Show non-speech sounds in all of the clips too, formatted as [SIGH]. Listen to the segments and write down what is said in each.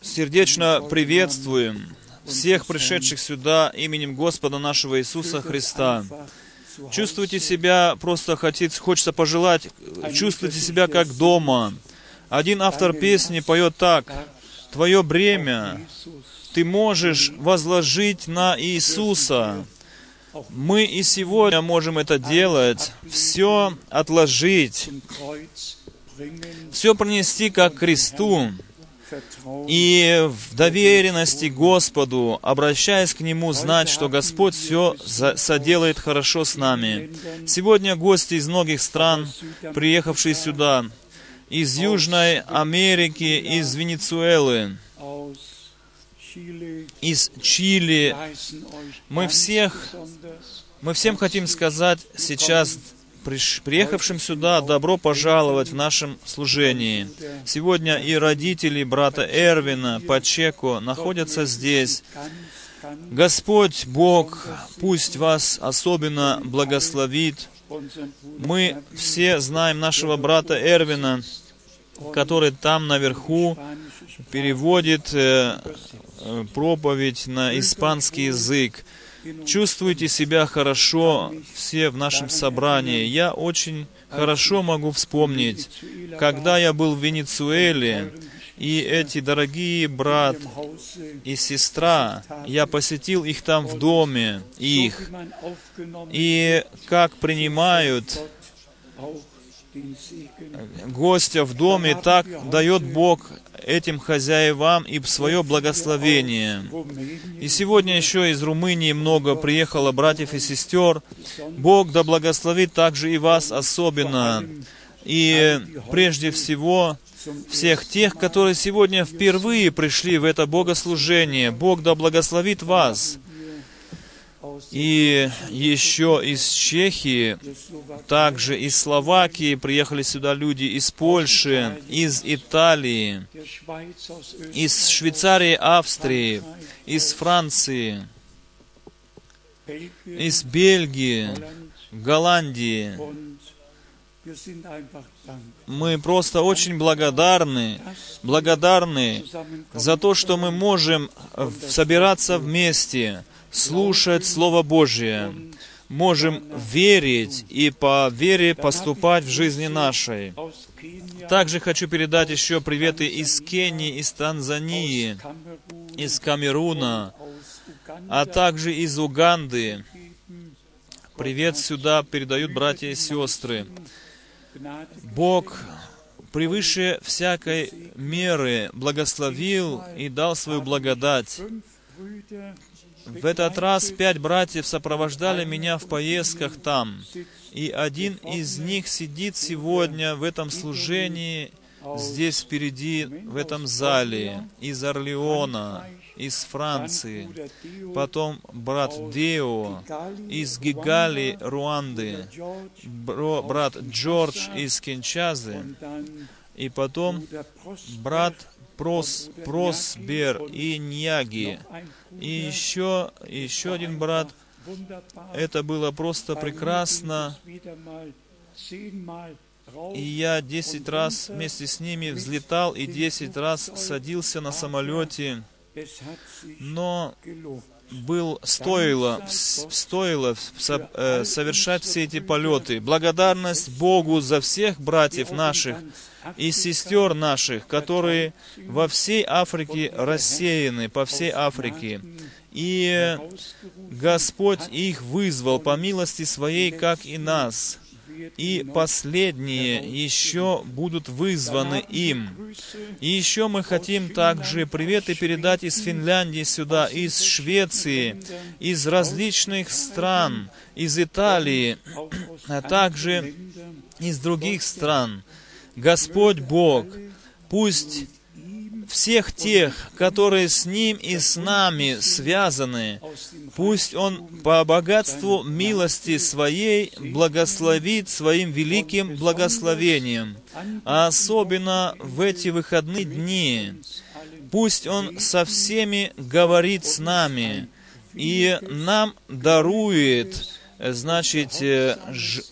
Сердечно приветствуем всех пришедших сюда именем Господа нашего Иисуса Христа. Чувствуйте себя, просто хотите, хочется пожелать, чувствуйте себя как дома. Один автор песни поет так, «Твое бремя ты можешь возложить на Иисуса». Мы и сегодня можем это делать, все отложить, все принести как кресту, и в доверенности Господу, обращаясь к Нему, знать, что Господь все соделает хорошо с нами. Сегодня гости из многих стран, приехавшие сюда, из Южной Америки, из Венесуэлы, из Чили. Мы всех, мы всем хотим сказать сейчас приехавшим сюда добро пожаловать в нашем служении. Сегодня и родители брата Эрвина Пачеко находятся здесь. Господь Бог, пусть вас особенно благословит. Мы все знаем нашего брата Эрвина, который там наверху переводит э, э, проповедь на испанский язык. Чувствуйте себя хорошо все в нашем собрании. Я очень хорошо могу вспомнить, когда я был в Венесуэле, и эти дорогие брат и сестра, я посетил их там в доме, их, и как принимают гостя в доме, так дает Бог этим хозяевам и свое благословение. И сегодня еще из Румынии много приехало братьев и сестер. Бог да благословит также и вас особенно. И прежде всего, всех тех, которые сегодня впервые пришли в это богослужение. Бог да благословит вас. И еще из Чехии, также из Словакии приехали сюда люди, из Польши, из Италии, из Швейцарии, Австрии, из Франции, из Бельгии, Голландии. Мы просто очень благодарны, благодарны за то, что мы можем собираться вместе, слушать Слово Божье, можем верить и по вере поступать в жизни нашей. Также хочу передать еще приветы из Кении, из Танзании, из Камеруна, а также из Уганды. Привет сюда передают братья и сестры. Бог превыше всякой меры благословил и дал свою благодать. В этот раз пять братьев сопровождали меня в поездках там, и один из них сидит сегодня в этом служении здесь впереди, в этом зале, из Орлеона, из Франции, потом брат Део из Гигали, Руанды, брат Джордж из Кинчазы, и потом брат Прос, Просбер и Ньяги. И еще, еще один брат. Это было просто прекрасно. И я десять раз вместе с ними взлетал и десять раз садился на самолете. Но был, стоило, стоило э, совершать все эти полеты. Благодарность Богу за всех братьев наших, и сестер наших, которые во всей Африке рассеяны, по всей Африке. И Господь их вызвал по милости Своей, как и нас. И последние еще будут вызваны им. И еще мы хотим также приветы передать из Финляндии сюда, из Швеции, из различных стран, из Италии, а также из других стран. Господь Бог, пусть всех тех, которые с Ним и с нами связаны, пусть Он по богатству милости Своей благословит Своим великим благословением, а особенно в эти выходные дни. Пусть Он со всеми говорит с нами и нам дарует значит, э,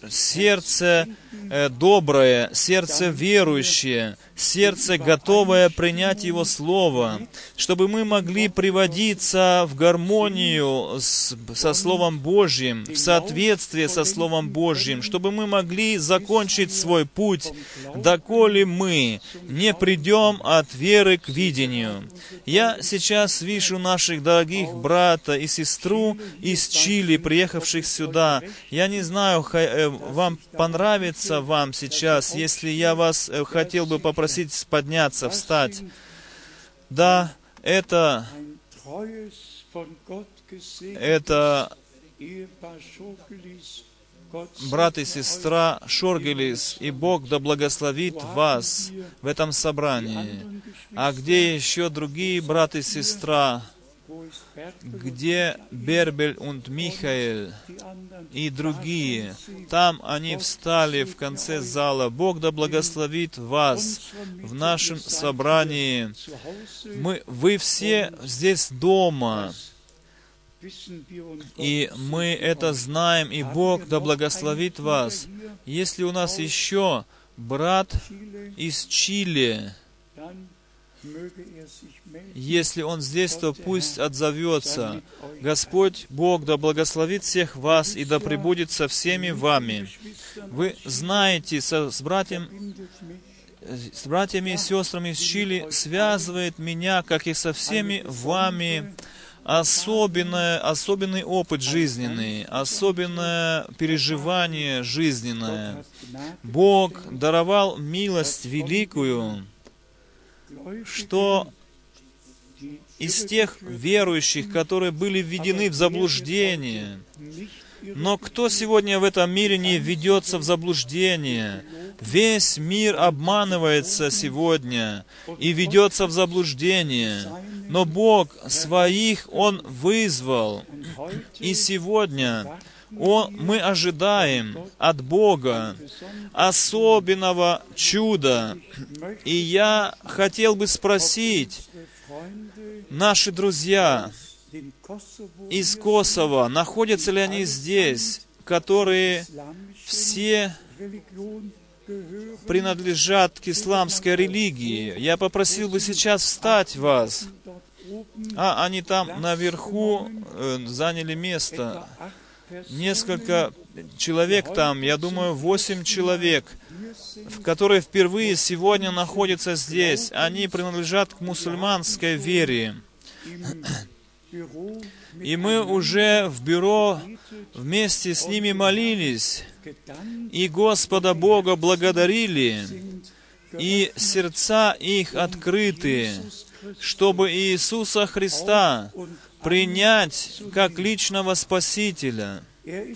сердце э, доброе, сердце верующее, сердце готовое принять Его Слово, чтобы мы могли приводиться в гармонию с- со Словом Божьим, в соответствии со Словом Божьим, чтобы мы могли закончить свой путь, доколе мы не придем от веры к видению. Я сейчас вижу наших дорогих брата и сестру из Чили, приехавших сюда. Я не знаю, э, вам понравится вам сейчас, если я вас э, хотел бы попросить подняться, встать. Да, это, это брат и сестра Шоргелис, и Бог да благословит вас в этом собрании. А где еще другие брат и сестра? Где Бербель die anderen? и другие. Там они встали в конце зала. Бог да благословит вас в нашем собрании. Мы, вы все здесь дома, и мы это знаем, и Бог да благословит вас. Если у нас еще брат из Чили, если он здесь, то пусть отзовется. Господь Бог да благословит всех вас и да пребудет со всеми вами. Вы знаете, со, с mich с братьями и сестрами из Чили связывает меня, как и со всеми вами, особенное, особенный опыт жизненный, особенное переживание жизненное. Бог даровал милость великую, что из тех верующих, которые были введены в заблуждение, Но кто сегодня в этом мире не введется в заблуждение? Весь мир обманывается сегодня и ведется в заблуждение. Но Бог своих Он вызвал. И сегодня он, мы ожидаем от Бога особенного чуда. И я хотел бы спросить, наши друзья из Косово, находятся ли они здесь, которые все принадлежат к исламской религии. Я попросил бы сейчас встать вас. А они там наверху э, заняли место. Несколько человек там, я думаю, восемь человек, которые впервые сегодня находятся здесь. Они принадлежат к мусульманской вере. И мы уже в бюро вместе с ними молились, и Господа Бога благодарили, и сердца их открыты, чтобы Иисуса Христа принять как личного Спасителя. er.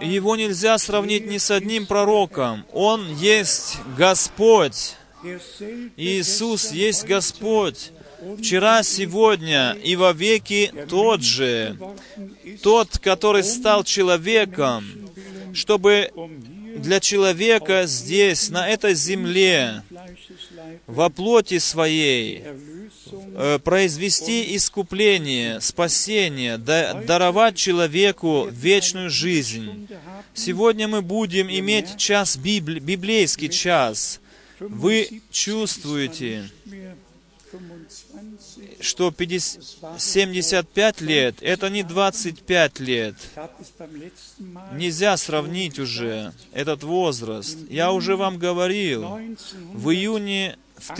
Его нельзя сравнить ни с одним пророком. Он есть Господь. Derselbe Иисус есть Господь. Вчера, сегодня и во веки тот же. Тот, который стал человеком, чтобы um для человека здесь, на этой земле, во плоти своей, произвести искупление, спасение, да- даровать человеку вечную жизнь. Сегодня мы будем иметь час библи- библейский час. Вы чувствуете, Mehr 25 что 50 75 лет — это не 25 лет. Нельзя сравнить уже этот возраст. Я уже вам говорил, 1958 в июне в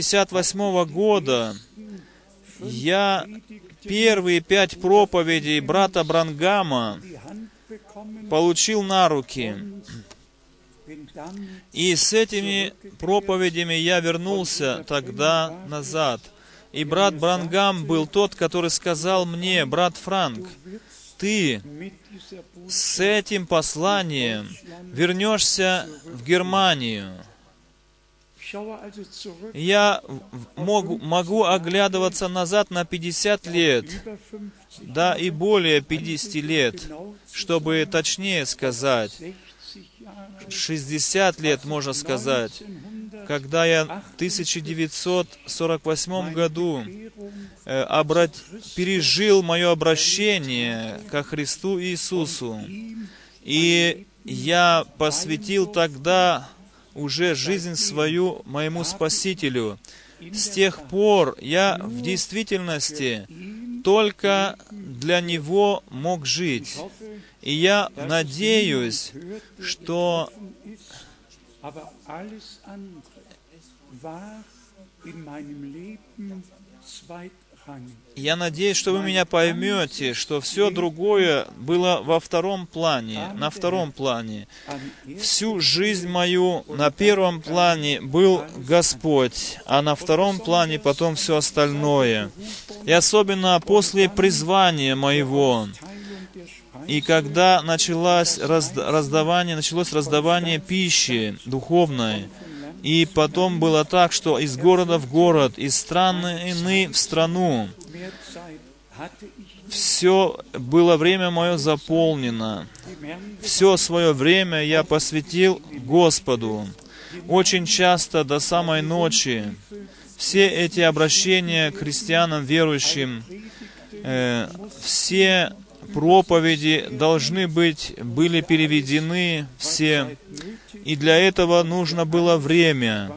1958 года я первые пять проповедей брата Брангама получил на руки. И с этими проповедями я вернулся тогда назад. И брат Брангам был тот, который сказал мне, брат Франк, ты с этим посланием вернешься в Германию. Zurück Я могу, могу оглядываться назад на 50 лет, über 50 да и более 50 лет, чтобы точнее сказать, 60 Jahre 60 лет, можно сказать. когда я в 1948 году э, обрат... пережил мое обращение ко Христу Иисусу, и я посвятил тогда уже жизнь свою моему Спасителю. С тех пор я в действительности только для Него мог жить. И я надеюсь, что я надеюсь, что вы меня поймете, что все другое было во втором плане, на втором плане. Всю жизнь мою на первом плане был Господь, а на втором плане потом все остальное. И особенно после призвания моего, и когда началось разд- раздавание, началось раздавание пищи духовной, и потом было так, что из города в город, из страны в страну, все было время мое заполнено. Все свое время я посвятил Господу. Очень часто до самой ночи все эти обращения к христианам верующим, э, все проповеди должны быть, были переведены все, и для этого нужно было время.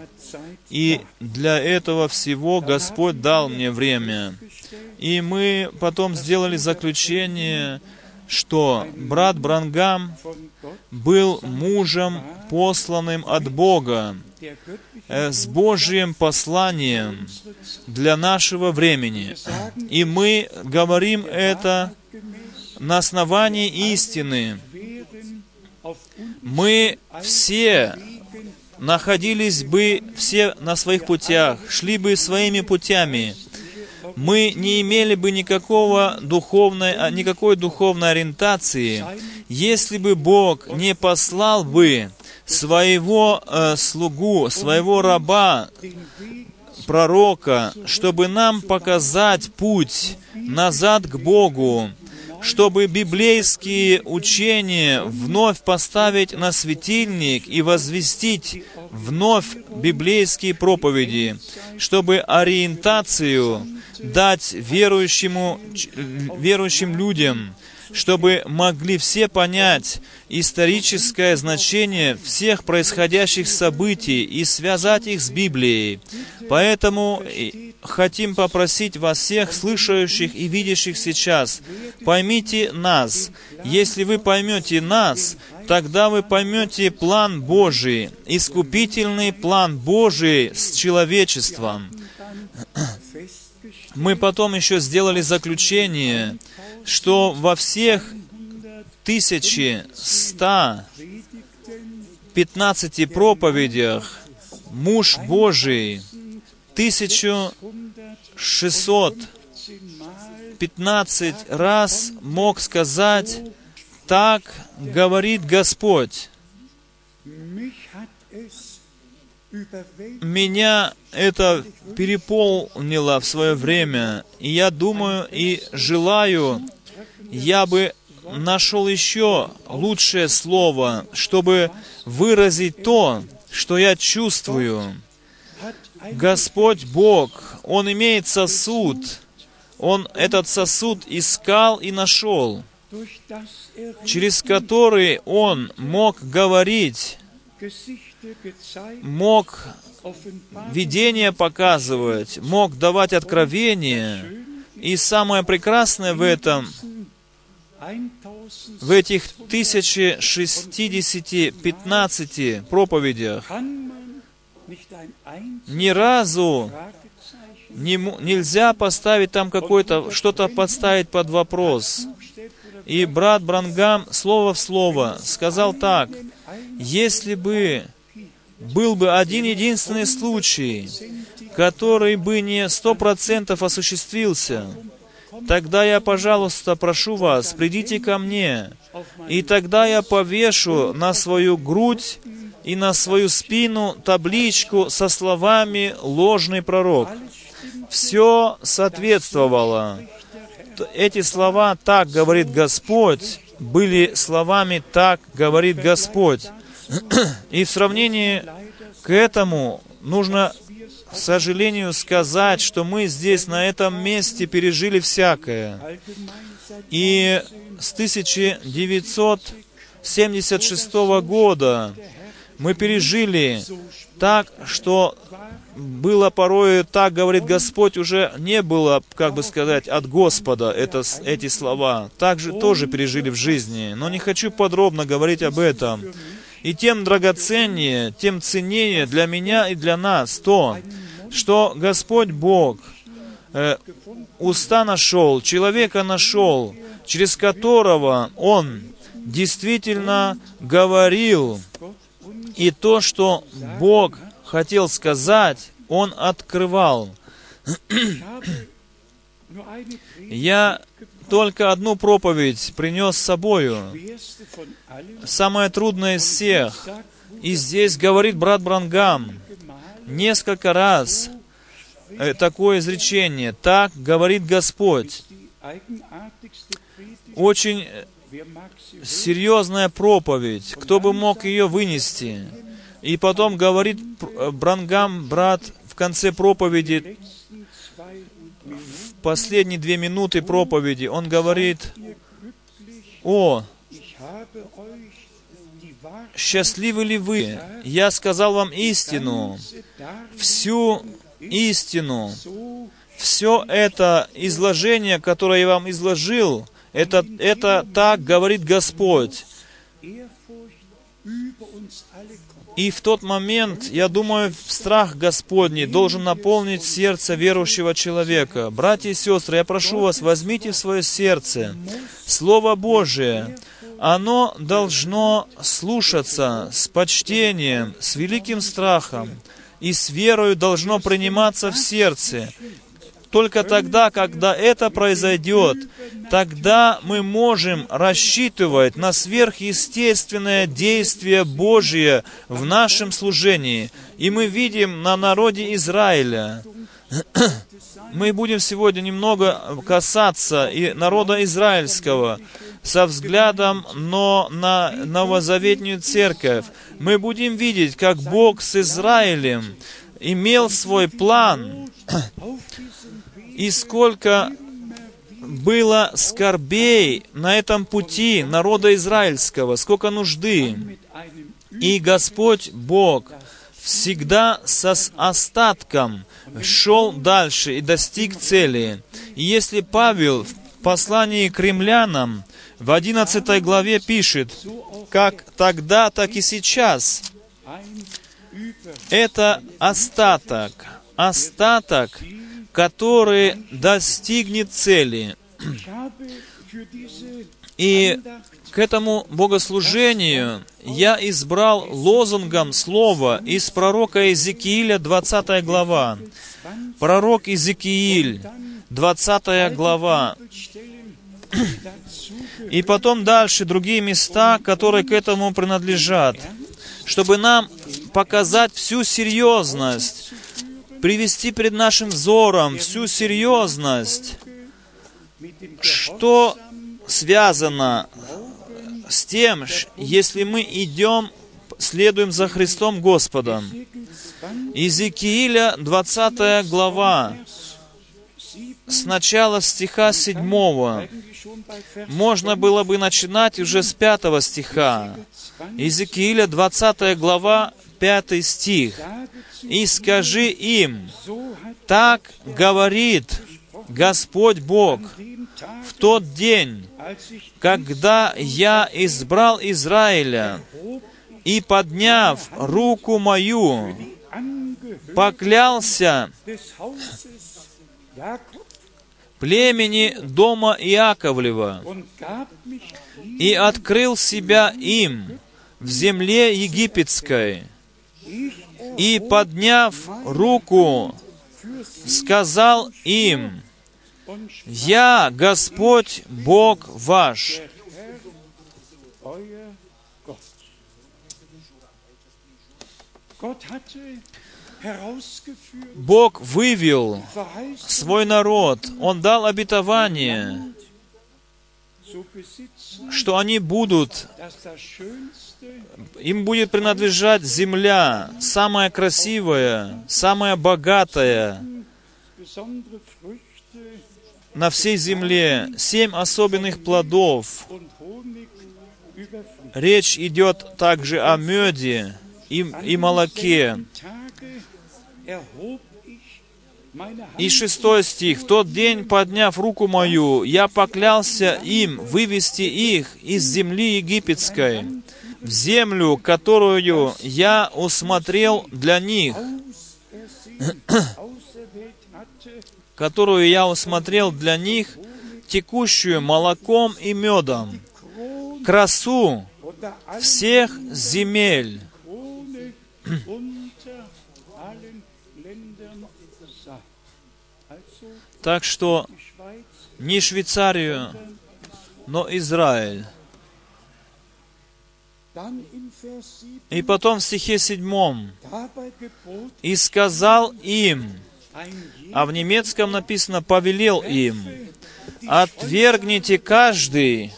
И для этого всего Господь дал мне время. И мы потом сделали заключение, что брат Брангам был мужем, посланным от Бога, э, с Божьим посланием для нашего времени. И мы говорим это на основании истины. Мы все находились бы все на своих путях, шли бы своими путями. Мы не имели бы никакого духовной, а, никакой духовной ориентации, если бы Бог не послал бы своего э, слугу, своего раба, пророка, чтобы нам показать путь назад к Богу, чтобы библейские учения вновь поставить на светильник и возвестить вновь библейские проповеди, чтобы ориентацию дать верующему, верующим людям, чтобы могли все понять историческое значение всех происходящих событий и связать их с Библией. Поэтому и хотим попросить вас всех, слышащих и видящих сейчас, поймите нас. Если вы поймете нас, тогда вы поймете план Божий, искупительный план Божий с человечеством. Мы потом еще сделали заключение, что во всех 1115 проповедях муж Божий 1615 раз мог сказать, так говорит Господь. Меня это переполнило в свое время, и я думаю и желаю, я бы нашел еще лучшее слово, чтобы выразить то, что я чувствую. Господь Бог, Он имеет сосуд, Он этот сосуд искал и нашел, через который Он мог говорить, мог видение показывать, мог давать откровение. И самое прекрасное в этом, 1000 в этих 1060-15 проповедях, ни разу не нельзя поставить там какое-то, что-то подставить под вопрос. И брат Брангам слово в слово сказал так, если бы был бы один единственный случай, который бы не сто процентов осуществился, тогда я, пожалуйста, прошу вас, придите ко мне, и тогда я повешу на свою грудь и на свою спину табличку со словами «ложный пророк». Все соответствовало. Эти слова «так говорит Господь» были словами «так говорит Господь». [CLEARS THROAT] И в сравнении к этому нужно, сожалению, сказать, что мы здесь, на этом месте, пережили всякое. И с 1976 года мы пережили так, что было порой так, говорит Господь, уже не было, как бы сказать, от Господа это, эти слова. Также тоже пережили в жизни. Но не хочу подробно говорить об этом. И тем драгоценнее, тем ценнее для меня и для нас то, что Господь Бог э, уста нашел, человека нашел, через которого Он действительно говорил, и то, что Бог хотел сказать, Он открывал. Я только одну проповедь принес с собою, самое трудное из всех. И здесь говорит брат Брангам несколько раз э, такое изречение. Так говорит Господь. Очень э, серьезная проповедь. Кто бы мог ее вынести? И потом говорит э, Брангам, брат, в конце проповеди, Minuten последние две минуты проповеди, он говорит, «О, счастливы ли вы? Я сказал вам истину, всю истину. Все это изложение, которое я вам изложил, это, это так говорит Господь. И в тот момент, я думаю, страх Господний должен наполнить сердце верующего человека. Братья и сестры, я прошу вас, возьмите в свое сердце Слово Божие. Оно должно слушаться с почтением, с великим страхом и с верою должно приниматься в сердце. Только тогда, когда это произойдет, тогда мы можем рассчитывать на сверхъестественное действие Божие в нашем служении. И мы видим на народе Израиля. [CLEARS THROAT] Мы будем сегодня немного касаться и народа израильского со взглядом но на новозаветную церковь. Мы будем видеть, как Бог с Израилем имел свой план, и сколько было скорбей на этом пути народа израильского, сколько нужды. И Господь Бог всегда со остатком шел дальше и достиг цели. И если Павел в послании к римлянам в 11 главе пишет, как тогда, так и сейчас, это остаток, остаток, который достигнет цели. И к этому богослужению я избрал лозунгом слово из пророка Иезекииля, 20 глава. Пророк Иезекииль, 20 глава. И потом дальше другие места, которые к этому принадлежат, чтобы нам показать всю серьезность, привести перед нашим взором всю серьезность, что связано с тем, если мы идем, следуем за Христом Господом. Иезекииля, 20 глава, с начала стиха 7. eigentlich schon bei Vers Можно было бы начинать уже с 5 стиха. Иезекииля, 20 глава, 5 стих. «И скажи им, так говорит Господь Бог в тот день, когда я избрал Израиля и, подняв руку мою, поклялся племени дома Иаковлева и открыл себя им в земле египетской, и, подняв руку, сказал им, «Я Господь Бог ваш». Бог вывел свой народ, Он дал обетование что они будут, им будет принадлежать земля, самая красивая, самая богатая на всей земле, семь особенных плодов. Речь идет также о меде и, и молоке. И шестой стих. «В тот день, подняв руку мою, я поклялся им вывести их из земли египетской, в землю, которую я усмотрел для них, [CLEARS THROAT] которую я усмотрел для них, текущую молоком и медом, красу всех земель». [CLEARS THROAT] Так что не Швейцарию, но Израиль. dann im Vers 7, И потом в стихе седьмом. «И сказал им», а в немецком написано «повелел им», «отвергните каждый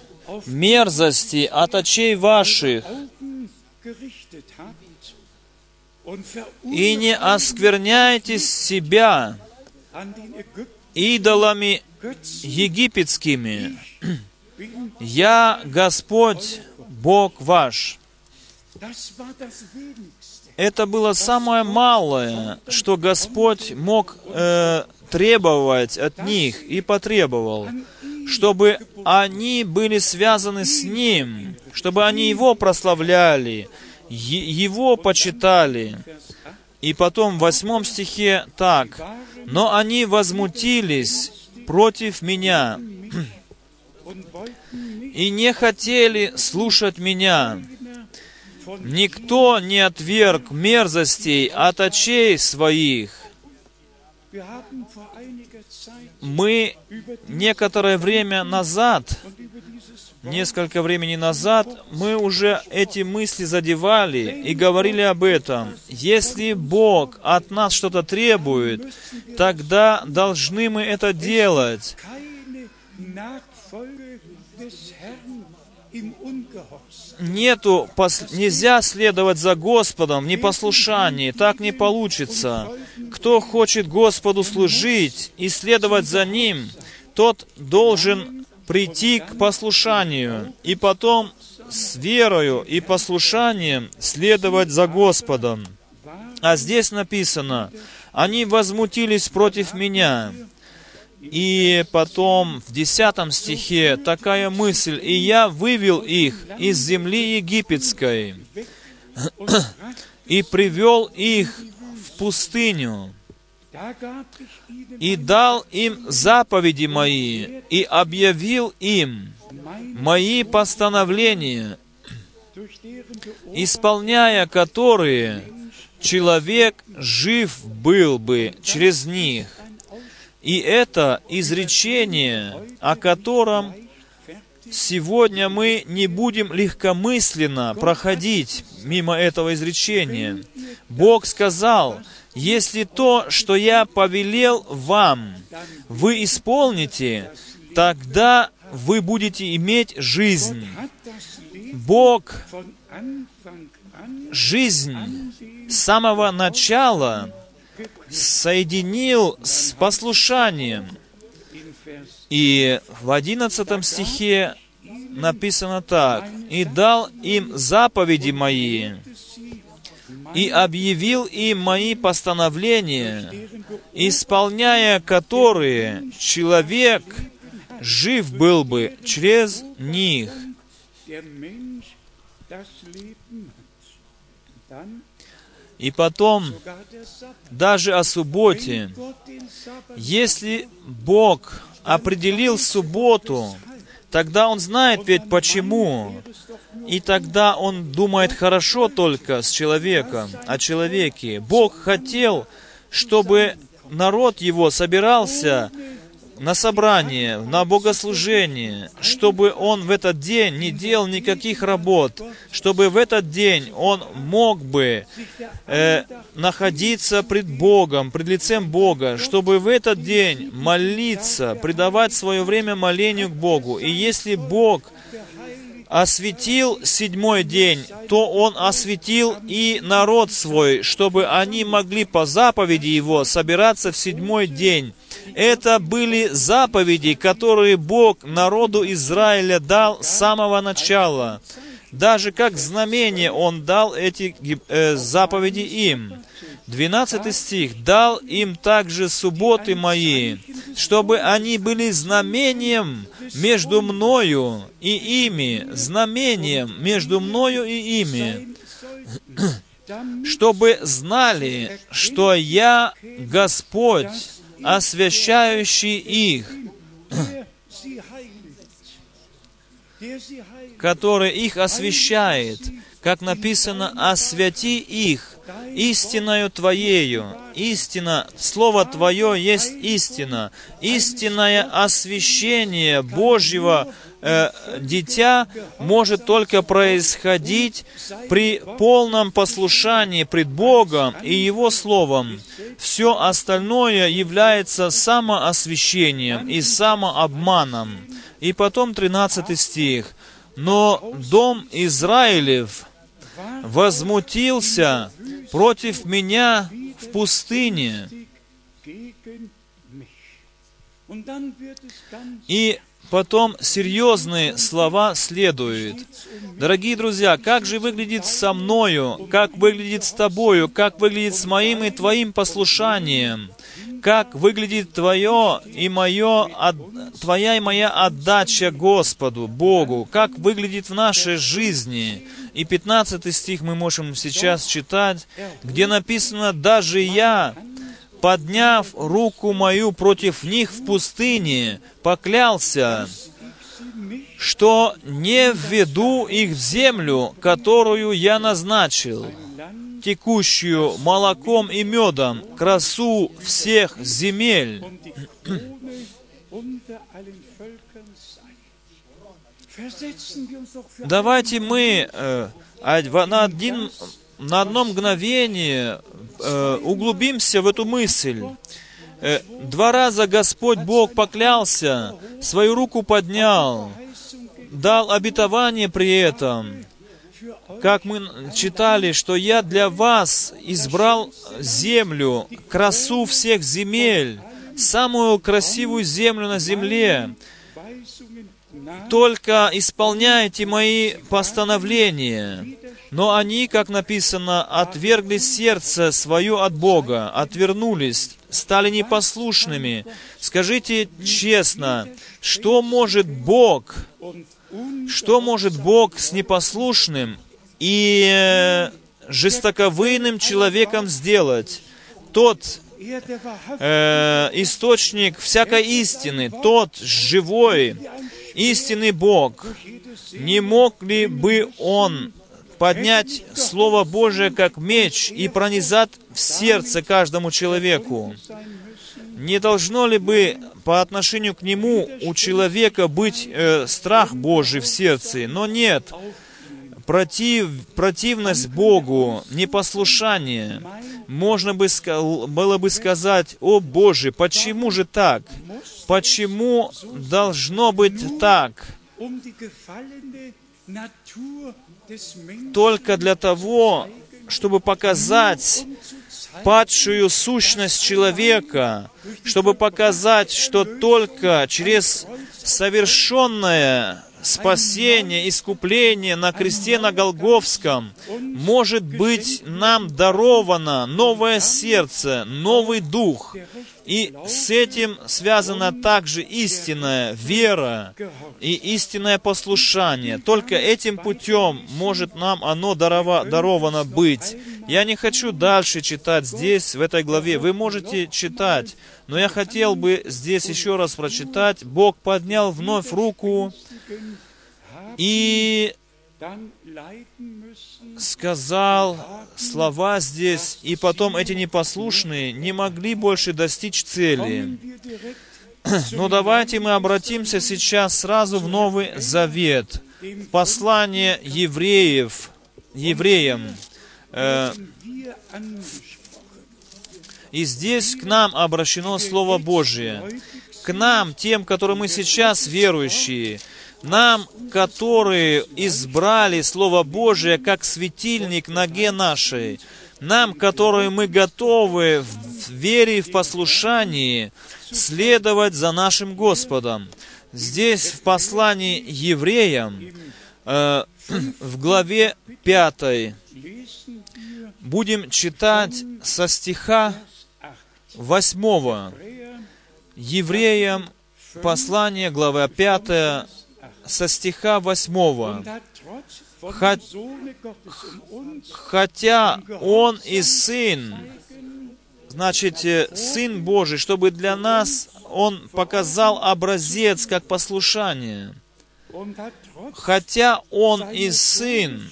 мерзости от очей ваших, и не оскверняйте себя идолами египетскими. Я Господь, Бог ваш». Это было самое малое, что Господь мог э, требовать от них и потребовал, чтобы они были связаны с Ним, чтобы они Его прославляли, Его почитали. Vers 8. И потом в восьмом стихе так. «Но они возмутились против меня и не хотели слушать меня. Никто не отверг мерзостей от очей своих. Мы некоторое время назад, несколько времени назад, мы уже эти мысли задевали и говорили об этом. Если Бог от нас что-то требует, тогда должны мы это делать. Нету, пос- нельзя следовать за Господом в непослушании, так не получится. Кто хочет Господу служить и следовать за Ним, тот должен прийти к послушанию и потом с верою и послушанием следовать за Господом. А здесь написано, они возмутились против меня. И потом в десятом стихе такая мысль, «И я вывел их из земли египетской и привел их в пустыню, и дал им заповеди мои, и объявил им мои постановления, исполняя которые человек жив был бы через них. И это изречение, о котором сегодня мы не будем легкомысленно проходить мимо этого изречения. Бог сказал, если то, что я повелел вам, вы исполните, тогда вы будете иметь жизнь. Бог жизнь с самого начала соединил с послушанием. И в одиннадцатом стихе написано так. «И дал им заповеди мои, и объявил им мои постановления, исполняя которые человек жив был бы через них». И потом, даже о субботе, Если Бог определил субботу, тогда Он знает ведь почему. И тогда Он думает хорошо только с человеком, о человеке. Бог хотел, чтобы народ Его собирался на собрание, на богослужение, чтобы он в этот день не делал никаких работ, чтобы в этот день он мог бы э, находиться пред Богом, пред лицем Бога, чтобы в этот день молиться, предавать свое время молению к Богу. И если Бог осветил седьмой день, то Он осветил и народ свой, чтобы они могли по заповеди Его собираться в седьмой день. Это были заповеди, которые Бог народу Израиля дал с самого начала. Даже как знамение Он дал эти э, заповеди им. 12 стих. «Дал им также субботы мои, чтобы они были знамением между мною и ими, знамением между мною и ими, [CLEARS THROAT] чтобы знали, что я Господь, освящающий их, который их освящает, как написано, «Освяти их истиною Твоею». Истина, Слово Твое есть истина. Истинное освящение Божьего э, дитя может только происходить при полном послушании пред Богом и Его Словом. Все остальное является самоосвящением и самообманом. И потом 13 стих. «Но дом Израилев возмутился против меня в пустыне». И потом серьезные слова следуют. Дорогие друзья, как же выглядит со мною, как выглядит с тобою, как выглядит с моим и твоим послушанием? как выглядит твое и мое, твоя и моя отдача Господу, Богу, как выглядит в нашей жизни. И 15 стих мы можем сейчас читать, где написано, «Даже я, подняв руку мою против них в пустыне, поклялся, что не введу их в землю, которую я назначил» текущую молоком и медом, красу всех земель. Давайте мы э, на, один, на одно мгновение э, углубимся в эту мысль. Э, два раза Господь Бог поклялся, свою руку поднял, дал обетование при этом как мы читали, что я для вас избрал землю, красу всех земель, самую красивую землю на земле. Только исполняйте мои постановления. Но они, как написано, отвергли сердце свое от Бога, отвернулись, стали непослушными. Скажите честно, что может Бог, что может Бог с непослушным и э, жестоковыйным человеком сделать. Тот э, источник всякой истины, тот живой, истинный Бог, не мог ли бы Он поднять Слово Божие как меч и пронизать в сердце каждому человеку? Не должно ли бы по отношению к нему у человека быть э, страх Божий в сердце? Но нет против, противность Богу, непослушание, можно бы, было бы сказать, «О Боже, почему же так? Почему должно быть так?» Только для того, чтобы показать падшую сущность человека, чтобы показать, что только через совершенное спасение, искупление на кресте на Голговском, может быть нам даровано новое сердце, новый дух. И с этим связана также истинная вера и истинное послушание. Только этим путем может нам оно дарова, даровано быть. Я не хочу дальше читать здесь, в этой главе. Вы можете читать, но я хотел бы здесь еще раз прочитать. Бог поднял вновь руку и сказал слова здесь, и потом эти непослушные не могли больше достичь цели. [CLEARS THROAT] Но давайте мы обратимся сейчас сразу в Новый Завет, в послание евреев, евреям. Э. И здесь к нам обращено Слово Божие. К нам, тем, которые мы сейчас верующие, нам, которые избрали Слово Божие как светильник ноге нашей, нам, которые мы готовы в вере и в послушании следовать за нашим Господом. Здесь в послании евреям, э, в главе 5, Lesen wir будем читать со стиха 8 Hebräer Евреям, послание, глава 5, со стиха 8. und hat trotz von Hat- dem Sohne Gottes um uns Хотя Он и Сын, значит, э, Сын Божий, чтобы для нас Он показал образец как послушание. Хотя Он и Сын,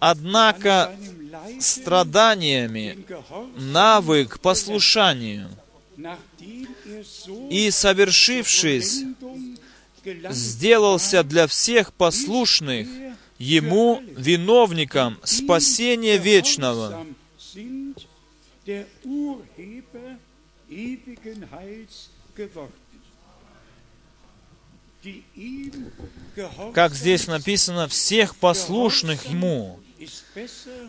однако Leiden страданиями навык послушанию. И, совершившись, сделался для всех послушных Ему виновником спасения вечного. Как здесь написано, всех послушных Ему.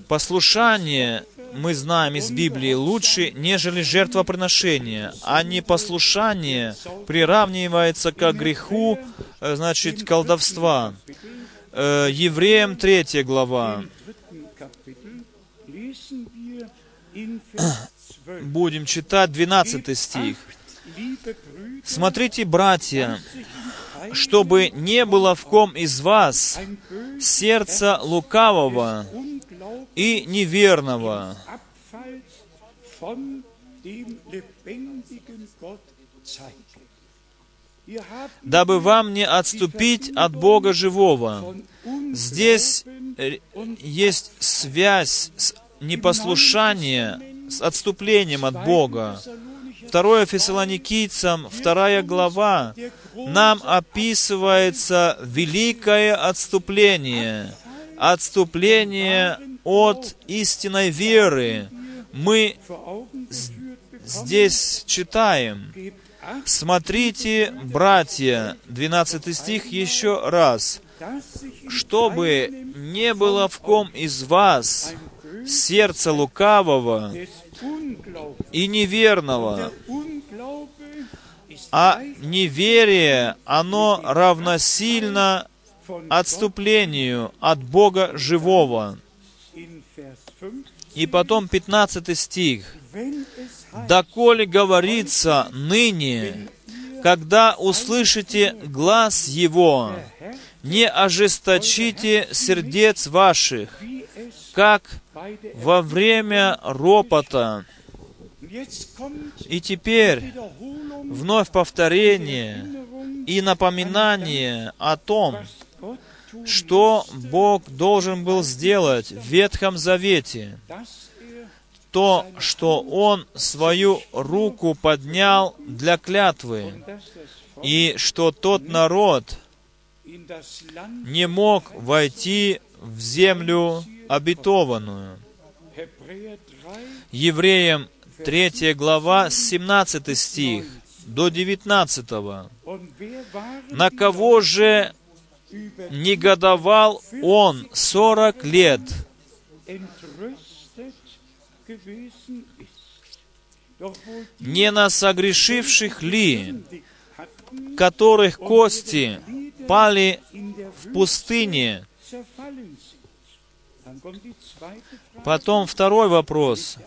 Послушание, мы знаем из Библии, лучше, нежели жертвоприношение, а непослушание приравнивается к греху, э, значит, колдовства. Э, Евреям 3 глава. im dritten Kapitel lesen wir in Vers 12. Будем читать 12 стих. Смотрите, братья, чтобы не было в ком из вас сердца лукавого и неверного, дабы вам не отступить от Бога живого. Здесь э, есть связь с непослушания, с отступлением от Бога. Второе Фессалоникийцам, вторая глава, нам описывается великое отступление, отступление от истинной веры. Мы здесь читаем, Смотрите, братья, 12 стих еще раз. Чтобы не было в ком из вас сердца лукавого и неверного, а неверие, оно равносильно отступлению от Бога живого. In Vers 5. И потом 15 стих. «Доколе говорится ныне, когда услышите глаз Его, не ожесточите сердец ваших, как во время ропота. И теперь вновь повторение и напоминание о том, что Бог должен был сделать в Ветхом Завете. То, что Он свою руку поднял для клятвы, и что тот народ не мог войти в землю обетованную. Hebräer 3, Евреям 3 глава, 17 стих до 19. und wer waren На кого же негодовал он сорок лет? Не на согрешивших ли, которых кости пали в пустыне? Потом второй вопрос.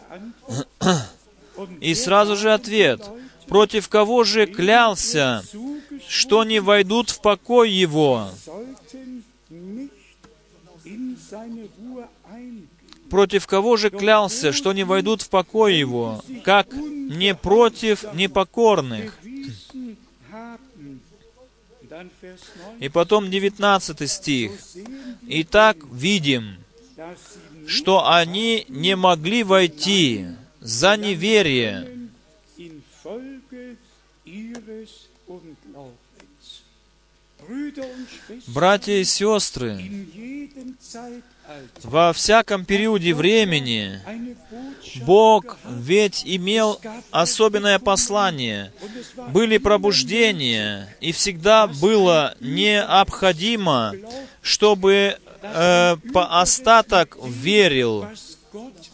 И сразу же ответ. Против кого же клялся, что не войдут в покой его? Против кого же клялся, что не войдут в покой его? Как не против непокорных? Bewiesen haben. Dann Vers 9. И потом 19 стих. Итак, видим, что они не могли войти за неверие, Братья и сестры, во всяком периоде времени Бог ведь имел особенное послание. Были пробуждения, и всегда было необходимо, чтобы э, по остаток верил,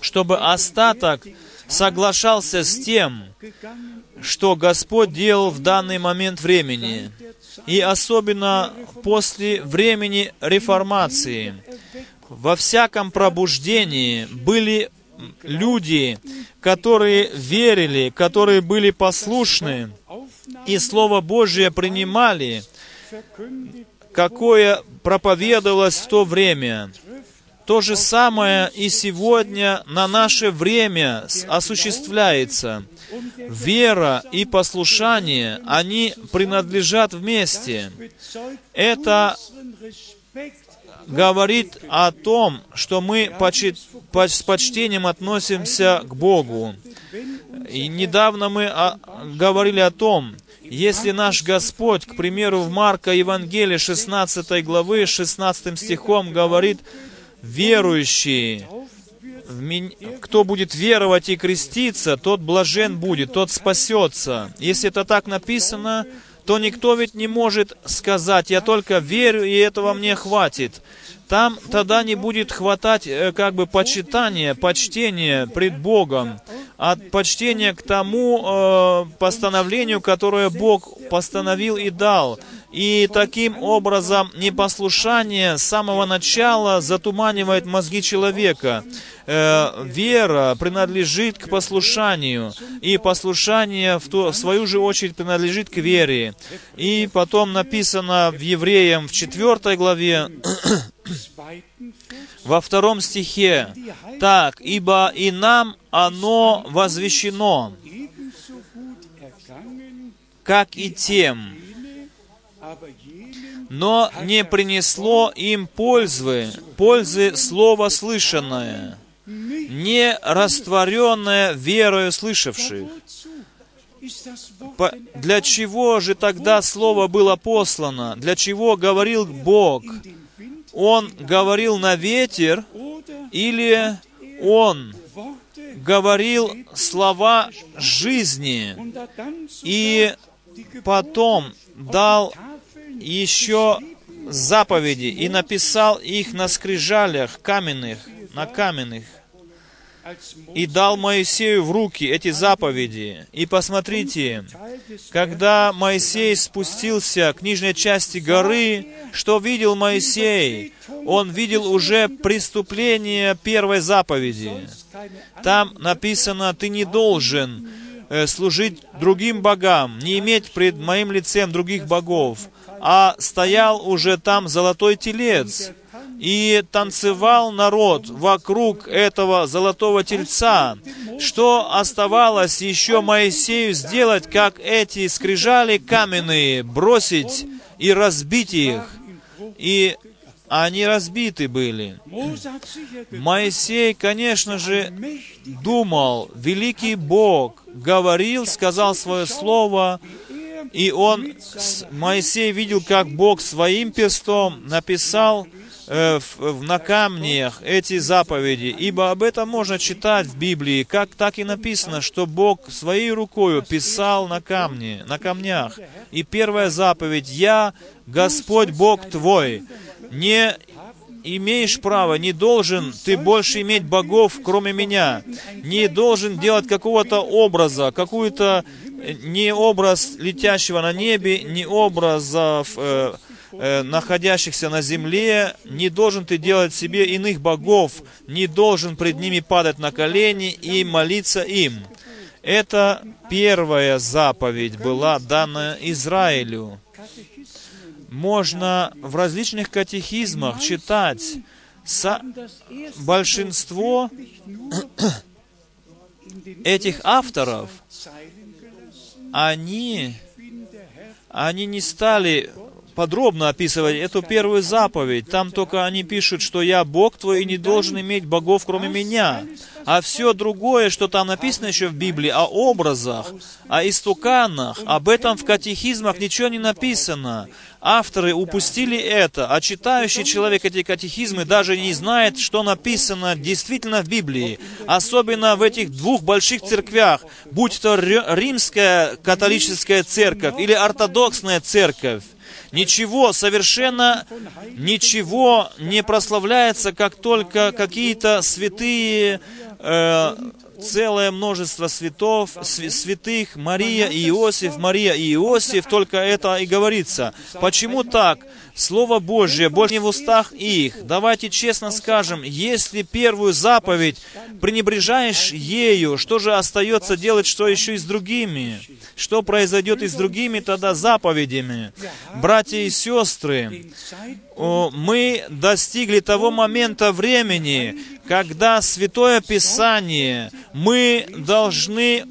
чтобы остаток соглашался с тем, что Господь делал в данный момент времени, и особенно после времени реформации. Во всяком пробуждении были люди, которые верили, которые были послушны, и Слово Божие принимали, какое проповедовалось в то время. То же самое и сегодня на наше время осуществляется. Вера и послушание, они принадлежат вместе. Это говорит о том, что мы почи- по- с почтением относимся к Богу. И недавно мы а, говорили о том, если наш Господь, к примеру, в Марка Евангелии 16 главы 16 стихом говорит, верующие, в меня- кто будет веровать и креститься, тот блажен будет, тот спасется. Если это так написано, то никто ведь не может сказать, я только верю, и этого мне хватит. Там тогда не будет хватать э, как бы почитания, почтения пред Богом, от почтения к тому э, постановлению, которое Бог постановил и дал. И таким образом непослушание с самого начала затуманивает мозги человека. Э, вера принадлежит к послушанию, и послушание в, ту- в свою же очередь принадлежит к вере. И потом написано в Евреям в 4 главе, во втором стихе, «Так, ибо и нам оно возвещено, как и тем, но не принесло им пользы, пользы слова слышанное, не растворенное верою слышавших». По- Для чего же тогда Слово было послано? Для чего говорил Бог? Он говорил на ветер или Он говорил слова жизни и потом дал еще заповеди и написал их на скрижалях каменных, на каменных, и дал Моисею в руки эти заповеди. И посмотрите, Когда Моисей спустился к нижней части горы, что видел Моисей? Он видел уже преступление первой заповеди. Там написано, ты не должен э, служить другим богам, не иметь пред моим лицем других богов. А стоял уже там золотой телец, и танцевал народ вокруг этого золотого тельца. Что оставалось еще Моисею сделать, как эти скрижали каменные, бросить и разбить их? И они разбиты были. Моисей, конечно же, думал, великий Бог говорил, сказал свое слово, и он, Моисей видел, как Бог своим перстом написал э, в- на камнях эти заповеди, ибо об этом можно читать в Библии, как так и написано, что Бог своей рукою писал на камне, на камнях. И первая заповедь, «Я, Господь Бог твой, не имеешь права, не должен ты больше иметь богов, кроме меня, не должен делать какого-то образа, какую-то э, не образ летящего на небе, не образов э, э, находящихся на земле, не должен ты делать себе иных богов, не должен пред ними падать на колени и молиться им. Это первая заповедь была дана Израилю. Можно в различных катехизмах читать со- большинство [CLEARS THROAT] этих авторов, они, они не стали подробно описывать эту первую заповедь. Там только они пишут, что я Бог твой и не должен иметь богов, кроме меня. А все другое, что там написано еще в Библии, о образах, о истуканах, об этом в катехизмах ничего не написано. Авторы упустили это, а читающий человек эти катехизмы даже не знает, что написано действительно в Библии. Особенно в этих двух больших церквях, будь то римская католическая церковь или ортодоксная церковь. Ничего, совершенно ничего не прославляется, как только какие-то святые э, целое множество святов, святых, Мария и Иосиф, Мария и Иосиф, только это и говорится. Почему так? Слово Божье больше не в устах их. Давайте честно скажем, если первую заповедь пренебрежаешь ею, что же остается делать, что еще и с другими? Что произойдет и с другими тогда заповедями? Братья и сестры, мы достигли того момента времени, когда Святое Писание мы должны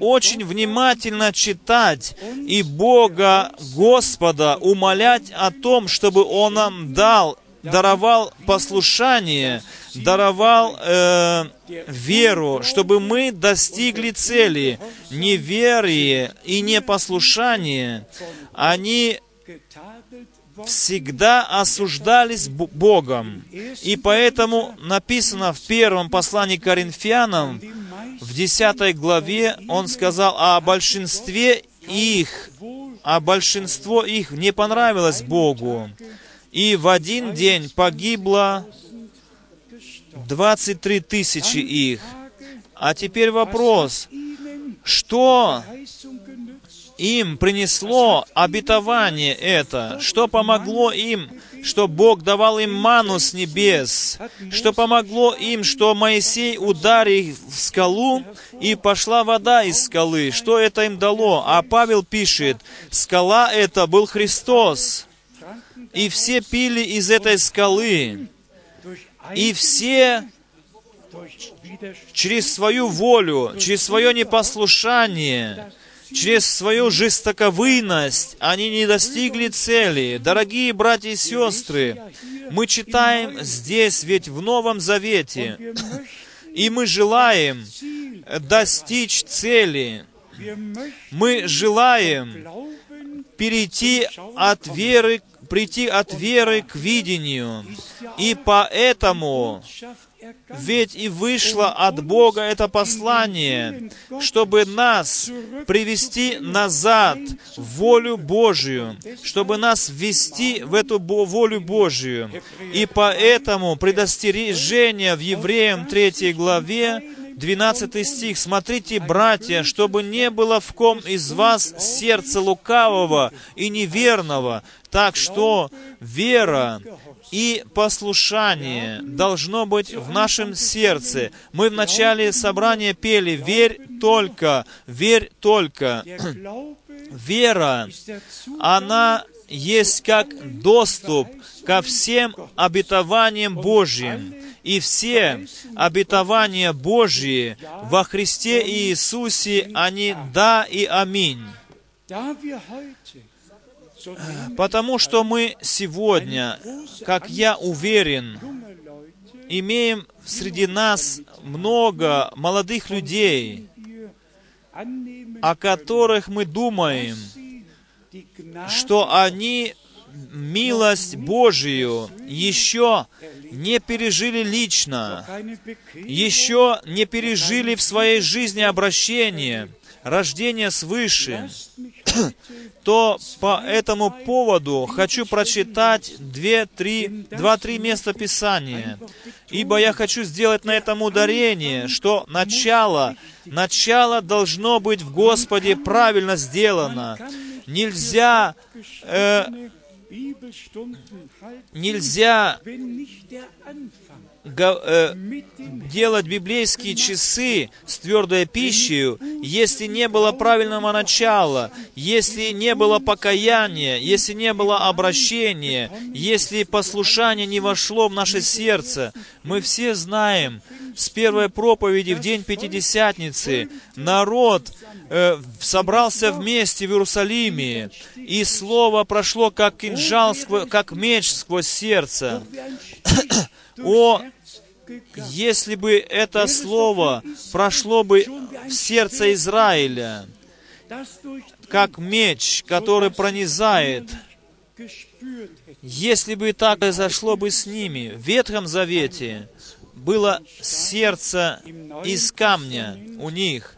очень внимательно читать и Бога, Господа, умолять о том, чтобы Он нам дал, даровал послушание, даровал э, веру, чтобы мы достигли цели. Неверие и непослушание, они всегда осуждались Богом. И поэтому написано в первом послании к Коринфянам, в 10 главе, он сказал о большинстве их, а большинство их не понравилось Богу. И в один день погибло 23 тысячи их. А теперь вопрос, что им принесло обетование это, что помогло им, что Бог давал им ману с небес, что помогло им, что Моисей ударил в скалу, и пошла вода из скалы. Что это им дало? А Павел пишет, скала это был Христос. И все пили из этой скалы. И все через свою волю, через свое непослушание, через свою жестоковыйность они не достигли цели. Дорогие братья и сестры, мы читаем здесь, ведь в Новом Завете, и мы желаем достичь цели. Мы желаем перейти от веры, прийти от веры к видению. И поэтому ведь и вышло от Бога это послание, чтобы нас привести назад в волю Божию, чтобы нас ввести в эту волю Божию. И поэтому предостережение в Евреям 3 главе 12 стих. «Смотрите, братья, чтобы не было в ком из вас сердца лукавого и неверного, так что вера и послушание должно быть в нашем сердце. Мы в начале собрания пели «Верь только, верь только». [CLEARS THROAT] Вера, она есть как доступ ко всем обетованиям Божьим. И все обетования Божьи во Христе Иисусе, они «да» и «аминь». Потому что мы сегодня, как я уверен, имеем среди нас много молодых людей, о которых мы думаем, что они милость Божию еще не пережили лично, еще не пережили в своей жизни обращение, рождение свыше, [CLEARS THROAT] то по этому поводу хочу прочитать две-три, два-три места Писания. Ибо я хочу сделать на этом ударение, что начало, начало должно быть в Господе правильно сделано. Нельзя э, нельзя э, делать библейские часы с твердой пищей, если не было правильного начала, если не было покаяния, если не было обращения, если послушание не вошло в наше сердце. Мы все знаем, с первой проповеди в день Пятидесятницы народ э, собрался вместе в Иерусалиме, и слово прошло как кинжал, скво- как меч сквозь сердце. О, если бы это слово прошло бы в сердце Израиля, как меч, который пронизает, если бы так произошло бы с ними, в Ветхом Завете было сердце из камня у них,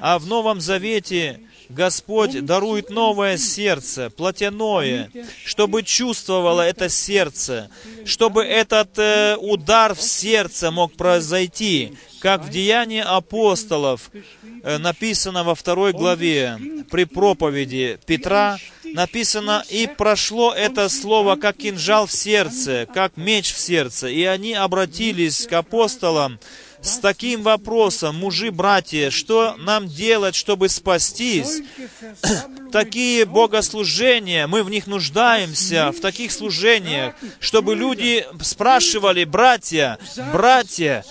а в Новом Завете Господь дарует новое сердце, плотяное, чтобы чувствовало это сердце, чтобы этот э, удар в сердце мог произойти, как в Деянии апостолов, э, написано во второй главе при проповеди Петра, написано, «И прошло это слово, как кинжал в сердце, как меч в сердце, и они обратились к апостолам с таким вопросом, мужи, братья, что нам делать, чтобы спастись? [CLEARS THROAT] Такие богослужения, мы в них нуждаемся, в таких служениях, чтобы люди спрашивали, братья, братья,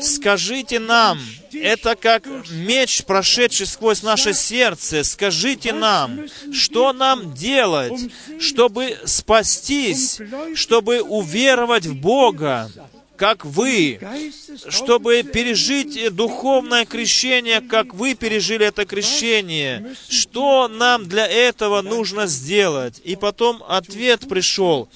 Скажите нам, это как меч, прошедший сквозь наше сердце. Скажите нам, что нам делать, чтобы спастись, чтобы уверовать в Бога, как вы, чтобы пережить духовное крещение, как вы пережили это крещение. Что нам для этого нужно сделать? И потом ответ пришел.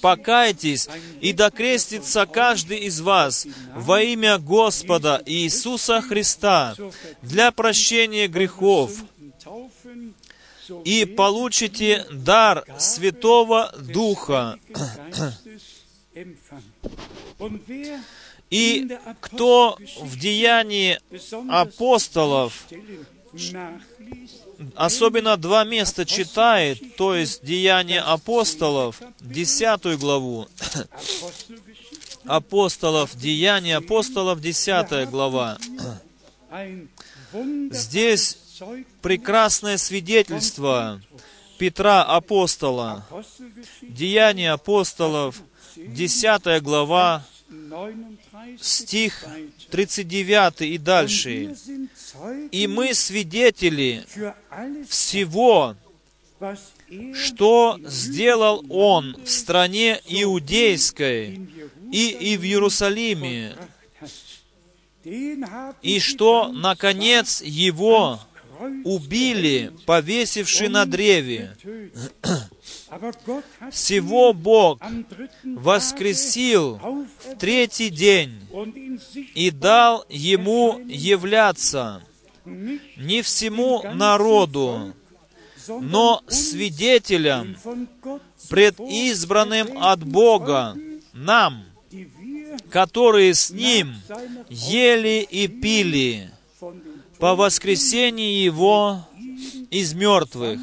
Покайтесь, и докрестится каждый из вас во имя Господа Иисуса Христа для прощения грехов, и получите дар Святого Духа. И кто в деянии апостолов особенно два места читает, то есть Деяния апостолов, десятую главу, Apostelgeschichte, апостолов, Деяния апостолов, десятая глава. ein wunderbares Здесь прекрасное свидетельство Петра апостола. Деяния апостолов, 10 глава, 39 стих weiter. 39 и дальше. И мы свидетели всего, что сделал Он в стране иудейской и, и в Иерусалиме, и что, наконец, Его убили, повесивши на древе. Всего Бог воскресил в третий день и дал ему являться не всему народу, но свидетелям, предизбранным от Бога, нам, которые с Ним ели и пили по воскресении Его из мертвых.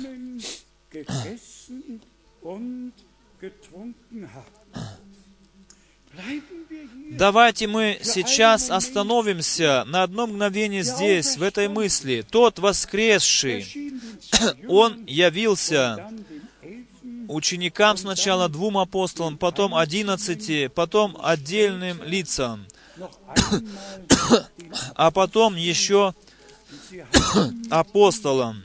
Давайте мы сейчас остановимся на одно мгновение здесь, в этой мысли. Тот воскресший, [CLEARS THROAT] Он явился ученикам сначала двум апостолам, потом одиннадцати, потом отдельным лицам, [CLEARS THROAT] а потом еще [CLEARS THROAT] апостолам.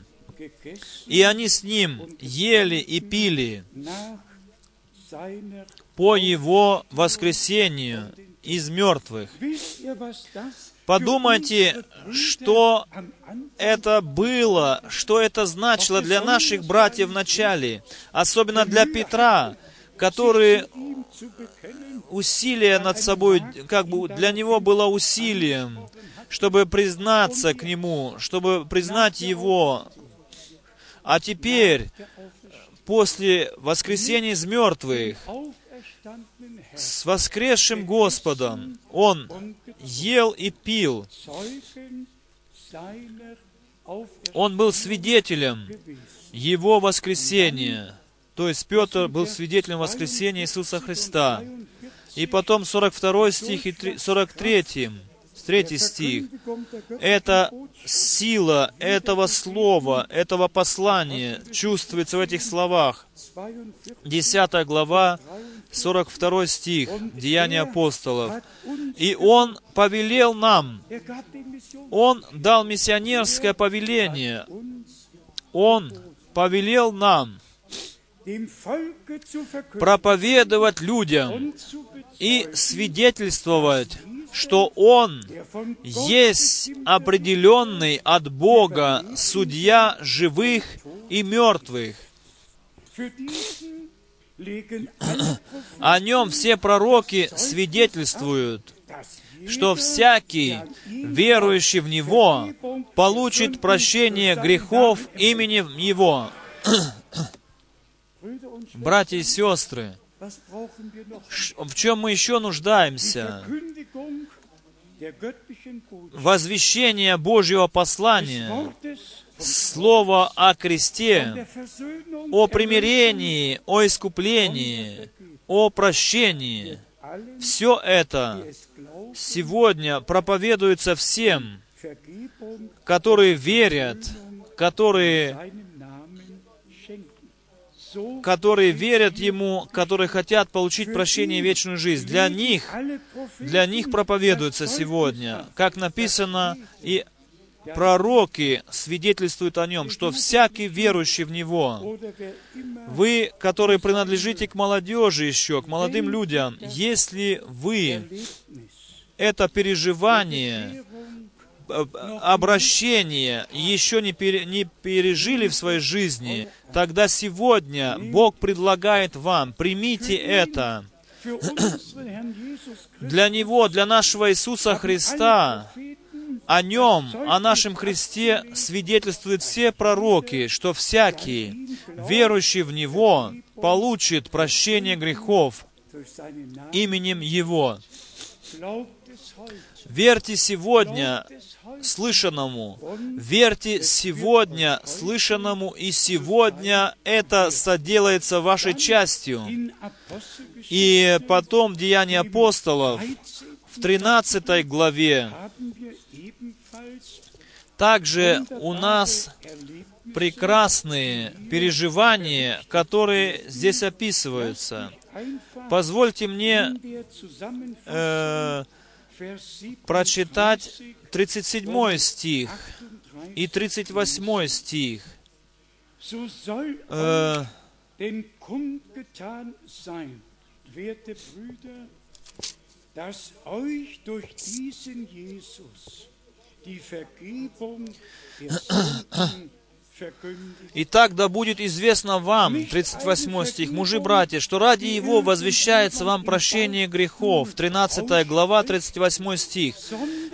И они с Ним ели и пили по Его воскресению из мертвых. Подумайте, что это было, что это значило для наших братьев в начале, особенно для Петра, который усилие над собой, как бы для него было усилием, чтобы признаться к нему, чтобы признать его. А теперь, после воскресения из мертвых, с воскресшим Господом, он ел и пил. Он был свидетелем его воскресения. То есть Петр был свидетелем воскресения Иисуса Христа. И потом 42 стих и 43, 3 стих. Это сила этого слова, этого послания чувствуется в этих словах. 10 глава, 42 стих, Деяния апостолов. «И Он повелел нам, Он дал миссионерское повеление, Он повелел нам проповедовать людям и свидетельствовать, что Он есть определенный от Бога судья живых и мертвых. О нем все пророки свидетельствуют, что всякий, верующий в Него, получит прощение грехов именем Его. [COUGHS] Братья и сестры, в чем мы еще нуждаемся? Возвещение Божьего послания, Слово о кресте, о примирении, о искуплении, о прощении. Все это сегодня проповедуется всем, которые верят, которые которые верят Ему, которые хотят получить прощение и вечную жизнь. Для них, для них проповедуется сегодня, как написано, и пророки свидетельствуют о нем, что всякий верующий в Него, вы, которые принадлежите к молодежи еще, к молодым людям, если вы это переживание обращение еще не, пере, не пережили в своей жизни, тогда сегодня Бог предлагает вам, примите это. Для Него, для нашего Иисуса Христа, о Нем, о нашем Христе свидетельствуют все пророки, что всякий, верующий в Него, получит прощение грехов именем Его. Верьте сегодня слышанному. Верьте сегодня слышанному, и сегодня это соделается вашей частью. И потом Деяния апостолов в 13 главе также у нас прекрасные переживания, которые здесь описываются. Позвольте мне э, прочитать 37 стих и 38 стих. Äh, dass Итак, да будет известно вам, 38 стих, мужи, братья, что ради Его возвещается вам прощение грехов, 13 глава, 38 стих.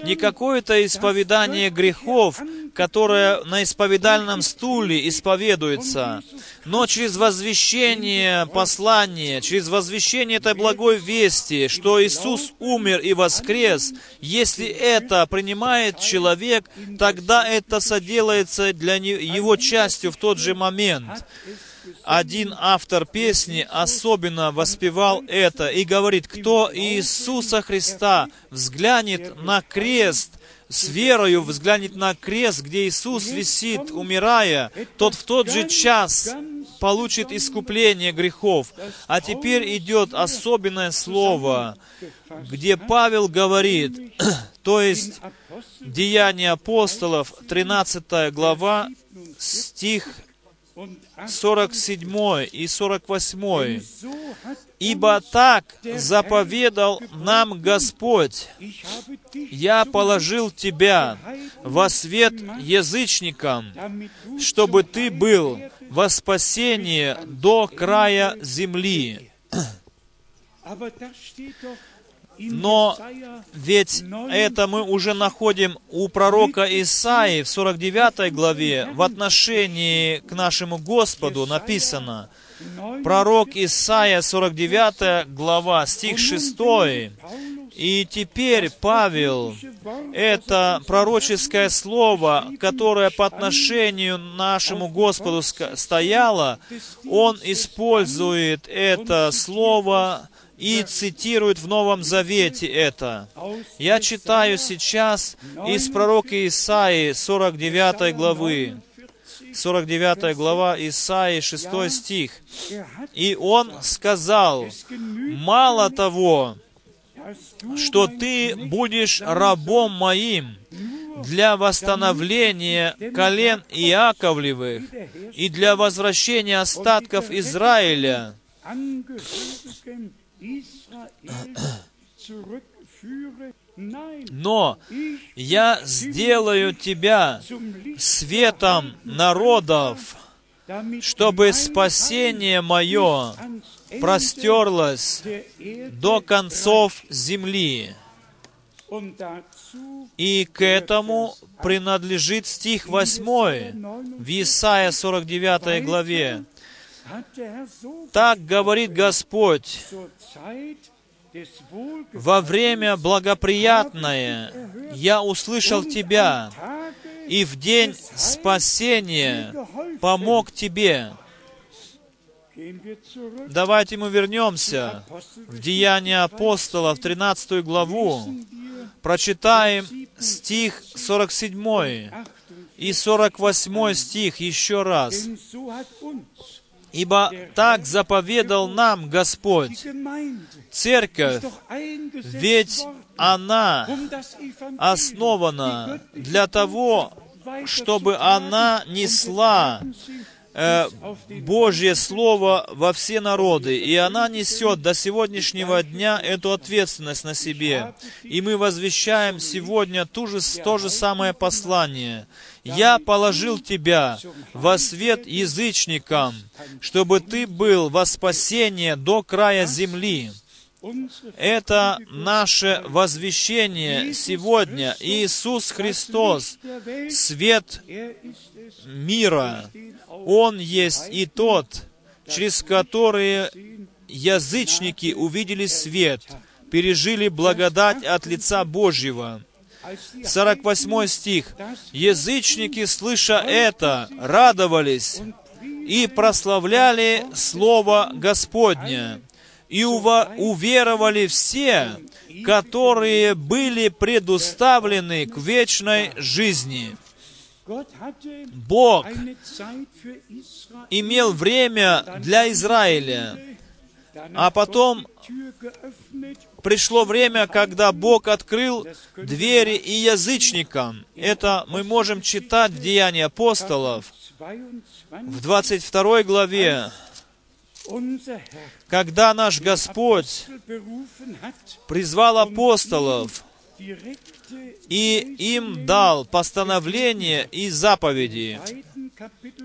Не какое-то исповедание грехов, которое на исповедальном стуле исповедуется, но через возвещение послания, через возвещение этой благой вести, что Иисус умер и воскрес, если это принимает человек, тогда это соделается для его частью в тот же момент. Один автор песни особенно воспевал это и говорит, кто Иисуса Христа взглянет на крест – с верою взглянет на крест, где Иисус висит, умирая, тот в тот же час получит искупление грехов. А теперь идет особенное слово, где Павел говорит, [CLEARS THROAT] то есть Деяния апостолов, 13 глава, стих 47 и 48. «Ибо так заповедал нам Господь, я положил тебя во свет язычникам, чтобы ты был во спасение до края земли». Но ведь это мы уже находим у пророка Исаии в 49 главе в отношении к нашему Господу написано. Пророк Исаия, 49 глава, стих 6. И теперь Павел это пророческое слово, которое по отношению нашему Господу стояло, он использует это слово и цитирует в Новом Завете это. Я читаю сейчас из пророка Исаии 49 главы. 49 глава Исаии, 6 стих. «И он сказал, мало того, что ты будешь рабом моим для восстановления колен Иаковлевых и для возвращения остатков Израиля, но я сделаю тебя светом народов, чтобы спасение мое простерлось до концов земли. И к этому принадлежит стих 8 в Исаия 49 главе. Так говорит Господь, во время благоприятное я услышал тебя, и в день спасения помог тебе. Давайте мы вернемся в Деяния апостолов, 13 главу, прочитаем стих 47 и 48 стих еще раз. Ибо так заповедал нам Господь. Церковь, ведь она основана для того, чтобы она несла э, Божье Слово во все народы, и она несет до сегодняшнего дня эту ответственность на себе. И мы возвещаем сегодня ту же, то же самое послание. «Я положил тебя во свет язычникам, чтобы ты был во спасение до края земли». Это наше возвещение сегодня. Иисус Христос, свет мира. Он есть и тот, через который язычники увидели свет, пережили благодать от лица Божьего. 48 стих. «Язычники, слыша это, радовались и прославляли Слово Господня, и уверовали все, которые были предуставлены к вечной жизни». Бог имел время для Израиля, а потом пришло время, когда Бог открыл двери и язычникам. Это мы можем читать в Деянии апостолов в 22 главе, когда наш Господь призвал апостолов и им дал постановления и заповеди.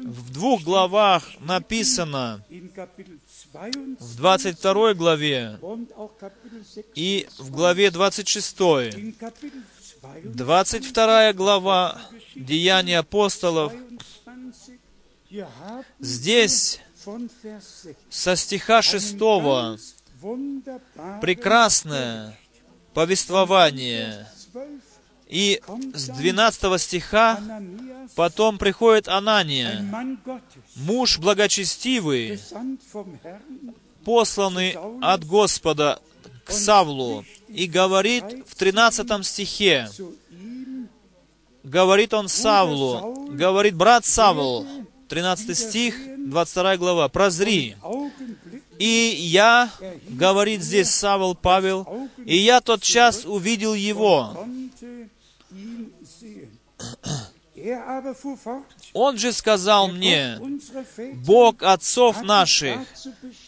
В двух главах написано, в 22 главе и в главе 26. 22 глава Деяния апостолов. Здесь со стиха 6 прекрасное повествование. И с 12 стиха потом приходит Анания, муж благочестивый, посланный от Господа к Савлу, и говорит в 13 стихе, говорит он Савлу, говорит, брат Савл, 13 стих, 22 глава, прозри. И я, говорит здесь Савл Павел, и я тот час увидел его. Он же сказал мне, Бог отцов наших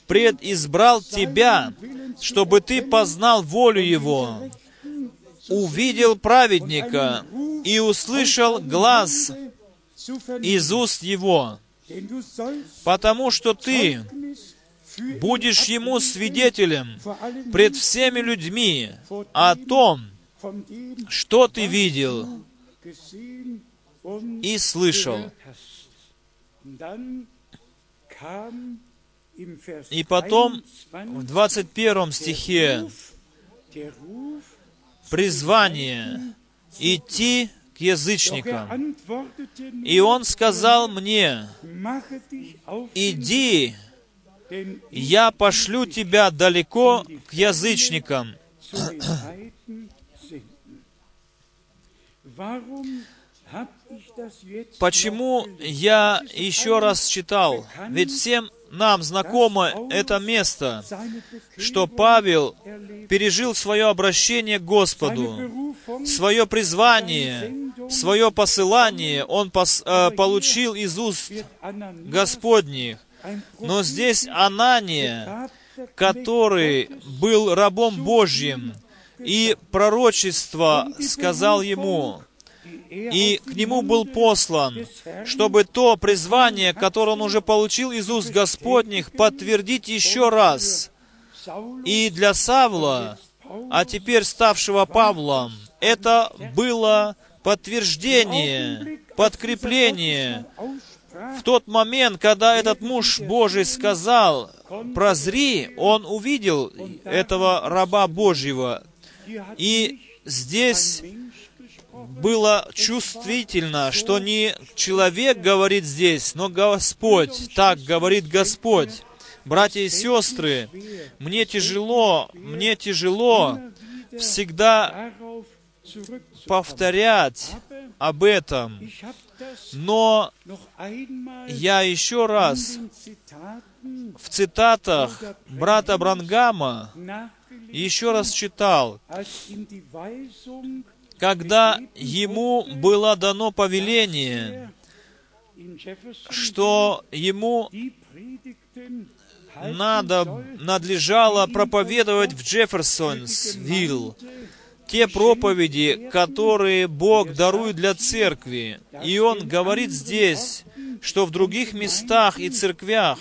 предизбрал тебя, чтобы ты познал волю Его, увидел праведника и услышал глаз из уст Его, потому что ты будешь Ему свидетелем пред всеми людьми о том, что ты видел и слышал. И потом в 21 стихе призвание идти к язычникам. И он сказал мне, иди, я пошлю тебя далеко к язычникам. Почему я еще раз читал? Ведь всем нам знакомо это место, что Павел пережил свое обращение к Господу, свое призвание, свое посылание он пос- э, получил из уст Господних. Но здесь Анания, который был рабом Божьим, и пророчество сказал ему, и к нему был послан, чтобы то призвание, которое он уже получил из уст Господних, подтвердить еще раз. И для Савла, а теперь ставшего Павлом, это было подтверждение, подкрепление. В тот момент, когда этот муж Божий сказал, прозри, он увидел этого раба Божьего. И здесь было чувствительно, что не человек говорит здесь, но Господь. Так говорит Господь. Братья и сестры, мне тяжело, мне тяжело всегда повторять об этом. Но я еще раз в цитатах брата Брангама еще раз читал, когда ему было дано повеление, что ему надо, надлежало проповедовать в Джефферсонсвилл те проповеди, которые Бог дарует для церкви. И Он говорит здесь, что в других местах и церквях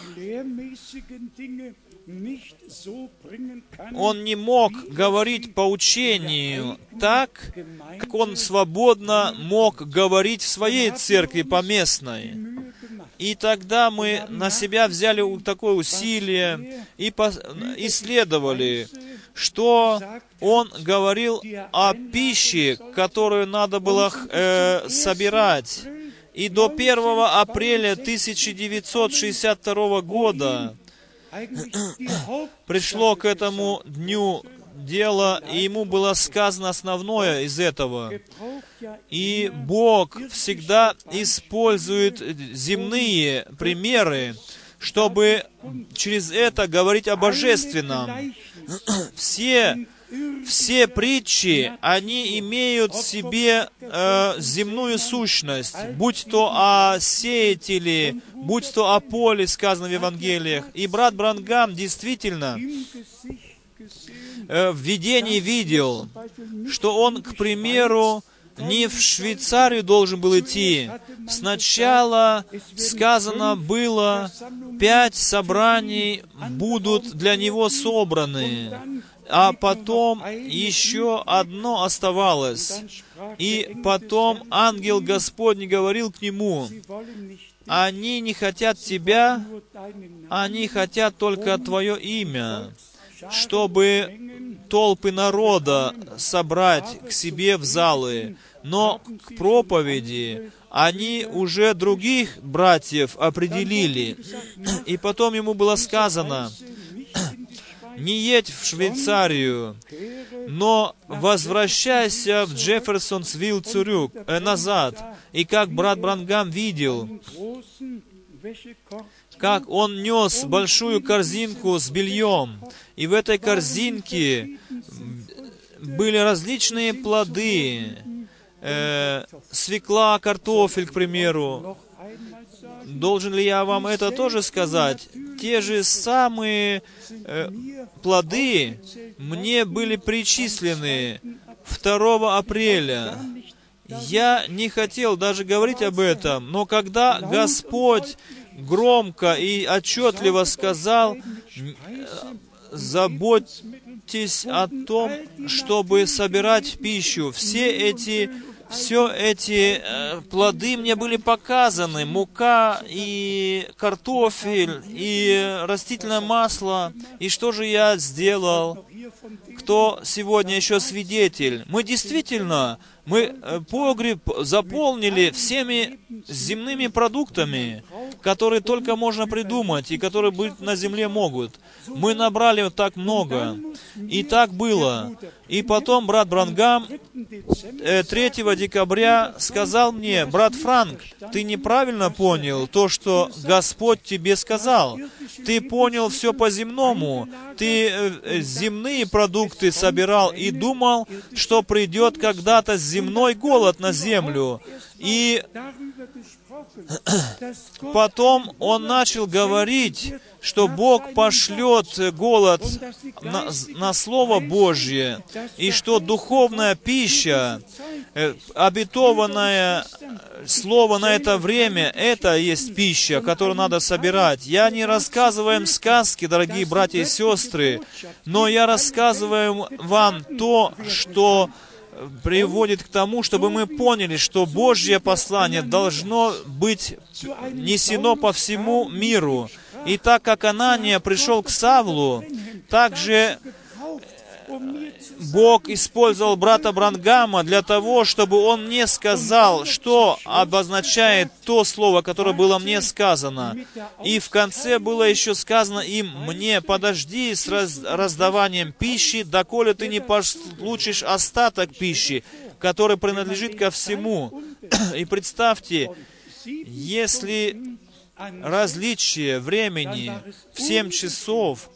Он не мог говорить по учению так, как Он свободно мог говорить в своей церкви поместной. И тогда мы на себя взяли такое усилие и исследовали, что он говорил о пище, которую надо было э, собирать. И до 1 апреля 1962 года пришло к этому дню дело, и ему было сказано основное из этого. И Бог всегда использует земные примеры, чтобы через это говорить о божественном. [CLEARS THROAT] Все, все притчи, они имеют в себе э, земную сущность, будь то о сеятеле, будь то о поле, сказано в Евангелиях. И брат Брангам действительно э, в видении видел, что он, к примеру, не в Швейцарию должен был идти. Сначала сказано было, пять собраний будут для него собраны, а потом еще одно оставалось. И потом ангел Господний говорил к нему, они не хотят тебя, они хотят только Твое имя, чтобы толпы народа собрать к себе в залы, но к проповеди они уже других братьев определили. И потом ему было сказано, не едь в Швейцарию, но возвращайся в Джефферсонсвилл Цюрюк э, назад. И как брат Брангам видел, как он нес большую корзинку с бельем, и в этой корзинке были различные плоды, э, свекла, картофель, к примеру. Должен ли я вам это тоже сказать? Те же самые э, плоды мне были причислены 2 апреля. Я не хотел даже говорить об этом, но когда Господь громко и отчетливо сказал, заботьтесь о том, чтобы собирать пищу. Все эти, все эти э, плоды мне были показаны. Мука и картофель и растительное масло. И что же я сделал? Кто сегодня еще свидетель. Мы действительно, мы э, погреб заполнили всеми земными продуктами, которые только можно придумать и которые быть на земле могут. Мы набрали вот так много. И так было. И потом брат Брангам 3 э, декабря сказал мне, брат Франк, ты неправильно понял то, что Господь тебе сказал. Ты понял все по-земному. Ты э, земные продукты собирал и думал, что придет когда-то земной голод на землю. И потом он начал говорить, что Бог пошлет голод на, на Слово Божье, и что духовная пища, э, обетованное Слово на это время, это есть пища, которую надо собирать. Я не рассказываю им сказки, дорогие братья и сестры, но я рассказываю вам то, что приводит к тому, чтобы мы поняли, что Божье послание должно быть несено по всему миру. И так как Анания пришел к Савлу, также Бог использовал брата Брангама для того, чтобы он мне сказал, что обозначает то слово, которое было мне сказано. И в конце было еще сказано им, мне, подожди с раз, раздаванием пищи, доколе ты не получишь остаток пищи, который принадлежит ко всему. [CLEARS THROAT] И представьте, если различие времени в 7 часов,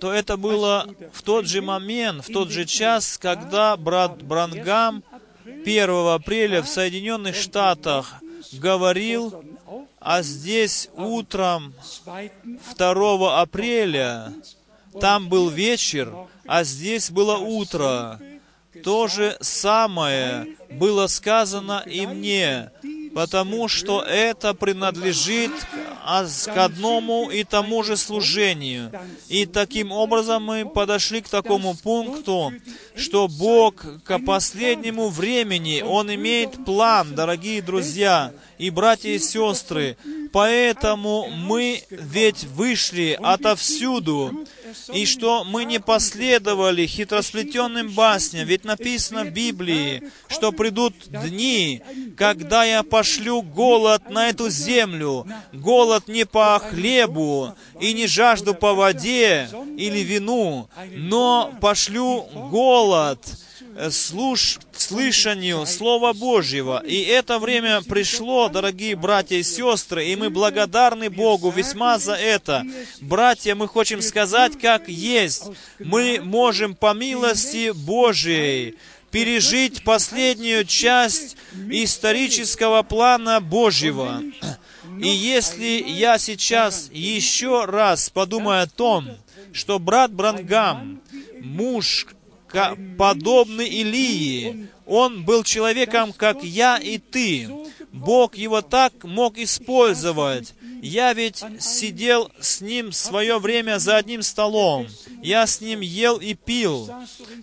то это было в тот же момент, в тот же час, когда брат Брангам 1 апреля в Соединенных Штатах говорил, а здесь утром 2 апреля, там был вечер, а здесь было утро. То же самое было сказано и мне потому что это принадлежит к одному и тому же служению. И таким образом мы подошли к такому пункту, что Бог к последнему времени, Он имеет план, дорогие друзья и братья и сестры. Поэтому мы ведь вышли отовсюду, и что мы не последовали хитросплетенным басням. Ведь написано в Библии, что придут дни, когда я пошлю голод на эту землю, голод не по хлебу и не жажду по воде или вину, но пошлю голод слуш, слышанию Слова Божьего. И это время пришло, дорогие братья и сестры, и мы благодарны Богу весьма за это. Братья, мы хотим сказать, как есть. Мы можем по милости Божией пережить последнюю часть исторического плана Божьего. И если я сейчас еще раз подумаю о том, что брат Брангам, муж, подобный Илии. Он был человеком, как я и ты. Бог его так мог использовать. Я ведь сидел с ним свое время за одним столом. Я с ним ел и пил.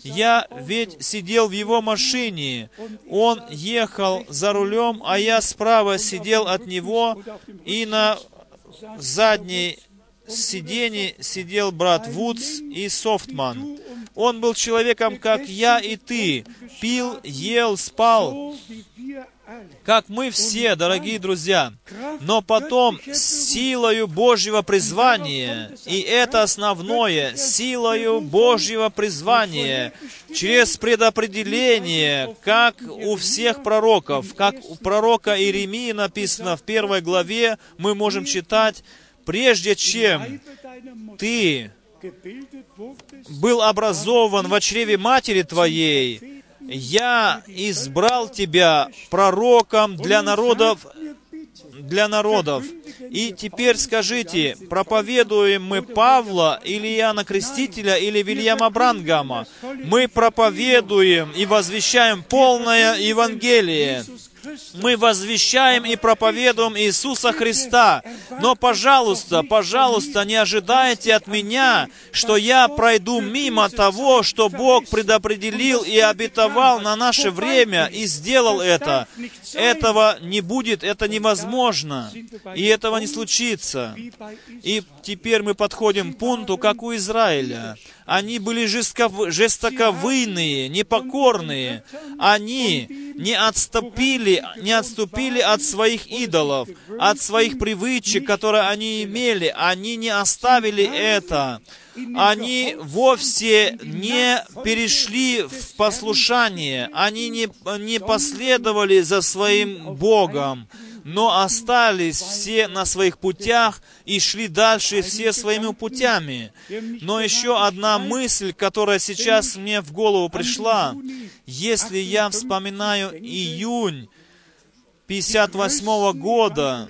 Я ведь сидел в его машине. Он ехал за рулем, а я справа сидел от него, и на задней сиденье сидел брат Вудс и Софтман. Он был человеком, как я и ты, пил, ел, спал, как мы все, дорогие друзья. Но потом силою Божьего призвания, и это основное, силою Божьего призвания, через предопределение, как у всех пророков, как у пророка Иеремии написано в первой главе, мы можем читать, прежде чем ты был образован в чреве матери твоей, я избрал тебя пророком для народов, для народов. И теперь скажите, проповедуем мы Павла или Иоанна Крестителя или Вильяма Брангама? Мы проповедуем и возвещаем полное Евангелие. Мы возвещаем и проповедуем Иисуса Христа. Но, пожалуйста, пожалуйста, не ожидайте от меня, что я пройду мимо того, что Бог предопределил и обетовал на наше время и сделал это. Этого не будет, это невозможно, и этого не случится. И теперь мы подходим к пункту, как у Израиля. Они были жестоковыйные, непокорные. Они не отступили, не отступили от своих идолов, от своих привычек, которые они имели. Они не оставили это. Они вовсе не перешли в послушание. Они не, не последовали за своим Богом но остались все на своих путях и шли дальше все своими путями. Но еще одна мысль, которая сейчас мне в голову пришла, если я вспоминаю июнь 58 года,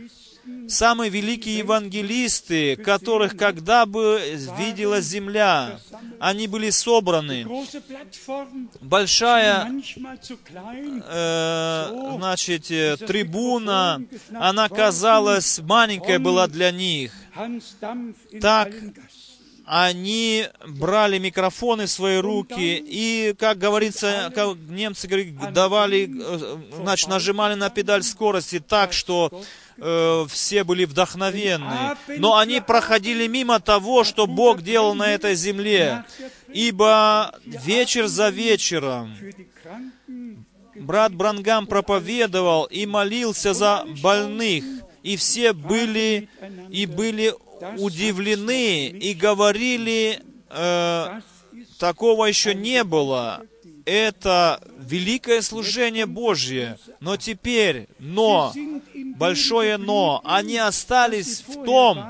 самые великие евангелисты, которых когда бы видела земля, они были собраны. Большая, э, значит, э, трибуна, она казалась маленькая была для них. Так они брали микрофоны в свои руки и, как говорится, как немцы говорят, давали, э, значит, нажимали на педаль скорости так, что э, все были вдохновенны, но они проходили мимо того, что Бог делал на этой земле, ибо вечер за вечером брат Брангам проповедовал и молился за больных, и все были и были удивлены и говорили, э, такого еще не было. Это великое служение Божье. Но теперь, но, большое но, они остались в том,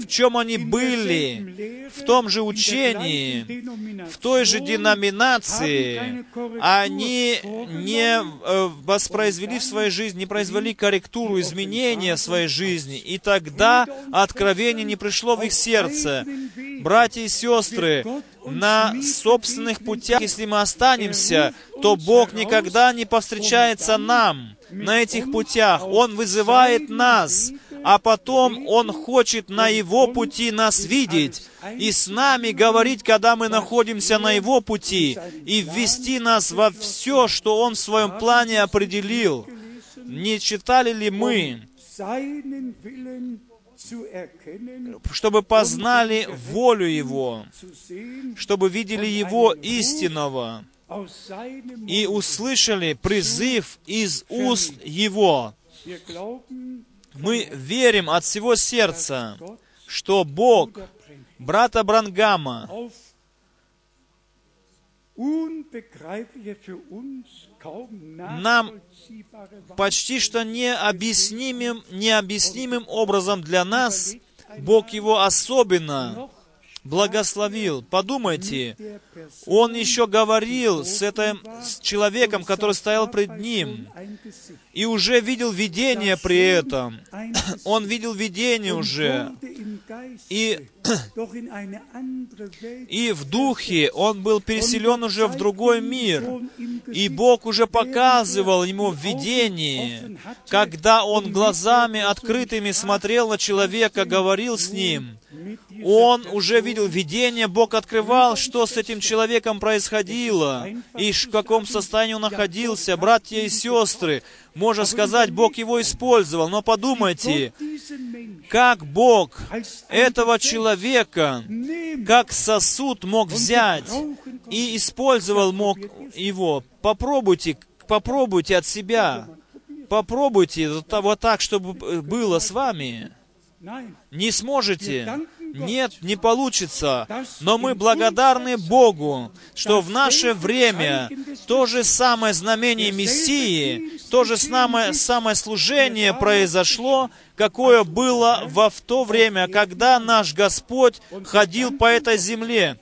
в чем они были, в том же учении, в той же деноминации, они не э, воспроизвели в своей жизни, не произвели корректуру, изменения в своей жизни, и тогда откровение не пришло в их сердце. Братья и сестры, на собственных путях, если мы останемся, то Бог никогда не повстречается нам на этих путях. Он вызывает нас, а потом Он хочет на Его пути нас видеть и с нами говорить, когда мы находимся на Его пути, и ввести нас во все, что Он в своем плане определил. Не читали ли мы, чтобы познали волю Его, чтобы видели Его истинного, и услышали призыв из уст Его. Мы верим от всего сердца, что Бог брата Брангама нам почти что необъяснимым, необъяснимым образом для нас Бог его особенно благословил. Подумайте, он еще говорил с этим с человеком, который стоял пред ним, и уже видел видение при этом. Он видел видение уже. И, и в духе он был переселен уже в другой мир. И Бог уже показывал ему в видении, когда он глазами открытыми смотрел на человека, говорил с ним, он уже видел видение, Бог открывал, что с этим человеком происходило, и в каком состоянии он находился, братья и сестры. Можно сказать, Бог его использовал, но подумайте, как Бог этого человека, как сосуд мог взять и использовал мог его. Попробуйте, попробуйте от себя. Попробуйте вот так, чтобы было с вами. Не сможете. Нет, не получится. Но мы благодарны Богу, что в наше время то же самое знамение Мессии, то же самое, самое служение произошло, какое было во в то время, когда наш Господь ходил по этой земле.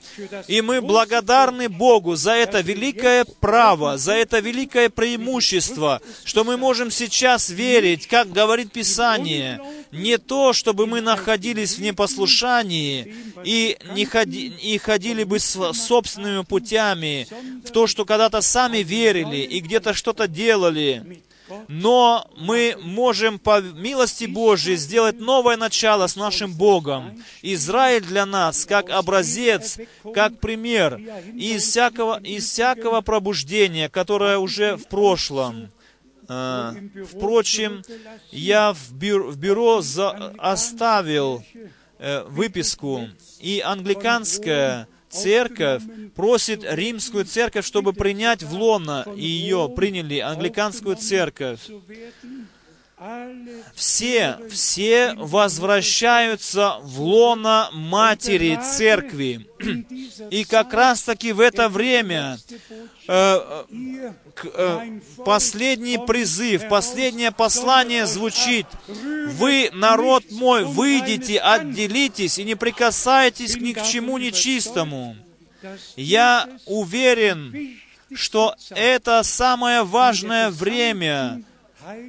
И мы благодарны Богу за это великое право, за это великое преимущество, что мы можем сейчас верить, как говорит Писание, не то, чтобы мы находились в непослушании и, не ходи, и ходили бы с собственными путями, в то, что когда-то сами верили и где-то что-то делали, но мы можем по милости Божьей сделать новое начало с нашим Богом. Израиль для нас как образец, как пример из всякого, из всякого пробуждения, которое уже в прошлом. А, впрочем, я в бюро, в бюро за, оставил э, выписку, и англиканская церковь просит римскую церковь, чтобы принять в лона ее, приняли англиканскую церковь. Все, все возвращаются в лона матери церкви. И как раз-таки в это время э, э, последний призыв, последнее послание звучит. Вы, народ мой, выйдите, отделитесь и не прикасайтесь ни к чему нечистому. Я уверен, что это самое важное время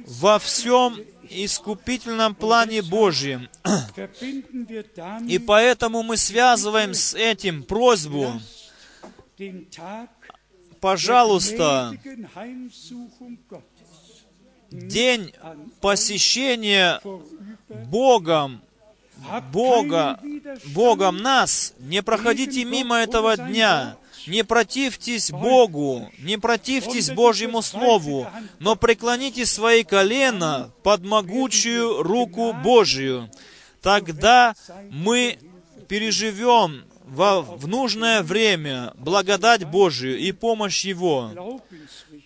во всем искупительном плане Божьем. И поэтому мы связываем с этим просьбу, пожалуйста, день посещения Богом, Бога, Богом нас, не проходите мимо этого дня. Не противьтесь Богу, не противьтесь Божьему Слову, но преклоните свои колена под могучую руку Божию. Тогда мы переживем во, в нужное время благодать Божию и помощь Его.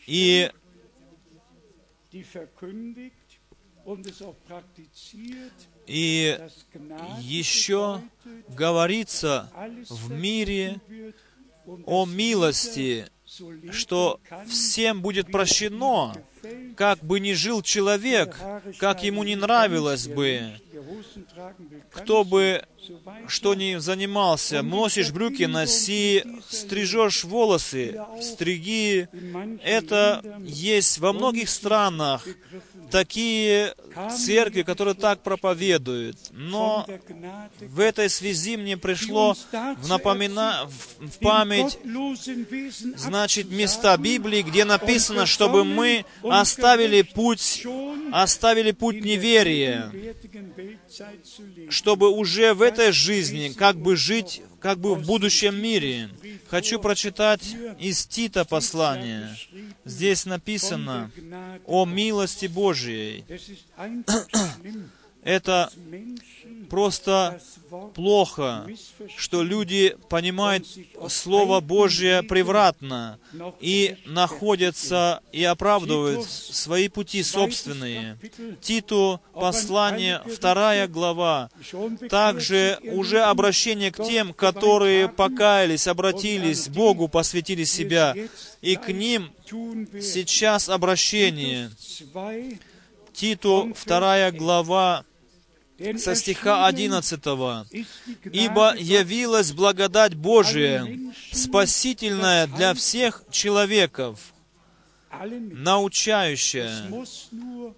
И и еще говорится в мире о милости, что всем будет прощено, как бы ни жил человек, как ему не нравилось бы, кто бы что ни занимался, носишь брюки, носи, стрижешь волосы, стриги. Это есть во многих странах такие церкви, которые так проповедуют. Но в этой связи мне пришло в, напомина... в память, значит, места Библии, где написано, чтобы мы оставили путь, оставили путь неверия, чтобы уже в этой жизни как бы жить как бы в будущем мире. Хочу прочитать из Тита послание. Здесь написано о милости Божьей. [CLEARS THROAT] Это просто плохо, что люди понимают Слово Божье превратно и находятся и оправдывают свои пути собственные. Титу послание, вторая глава, также уже обращение к тем, которые покаялись, обратились Богу, посвятили себя, и к ним сейчас обращение. Титу, вторая глава, со стиха 11. «Ибо явилась благодать Божия, спасительная для всех человеков, научающая».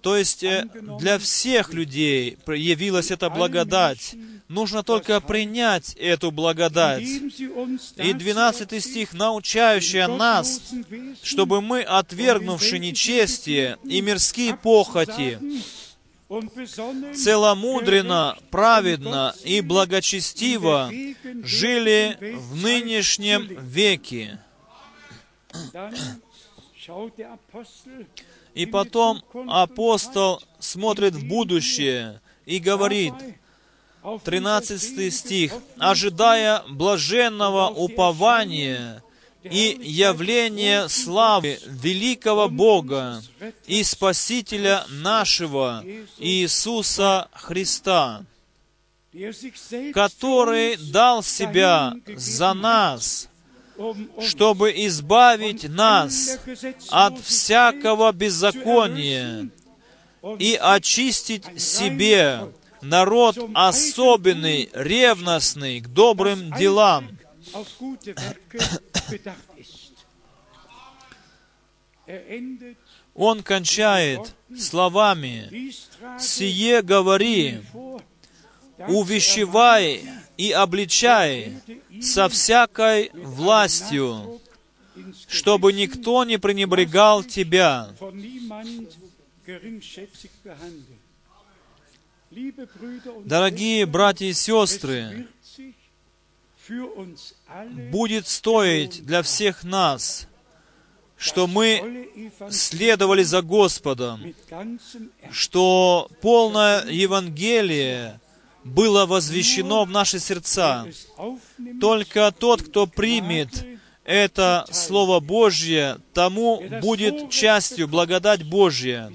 То есть э, для всех людей явилась эта благодать. Нужно только принять эту благодать. И 12 стих, научающая нас, чтобы мы, отвергнувши нечестие и мирские похоти, целомудренно, праведно и благочестиво жили в нынешнем веке. И потом апостол смотрит в будущее и говорит, 13 стих, «Ожидая блаженного упования и явление славы великого Бога и Спасителя нашего Иисуса Христа, который дал Себя за нас, чтобы избавить нас от всякого беззакония и очистить себе народ особенный, ревностный к добрым делам, он кончает словами. «Сие говори, увещевай и обличай со всякой властью, чтобы никто не пренебрегал тебя, Дорогие братья и сестры, будет стоить для всех нас, что мы следовали за Господом, что полное Евангелие было возвещено в наши сердца. Только тот, кто примет это Слово Божье, тому будет частью благодать Божья.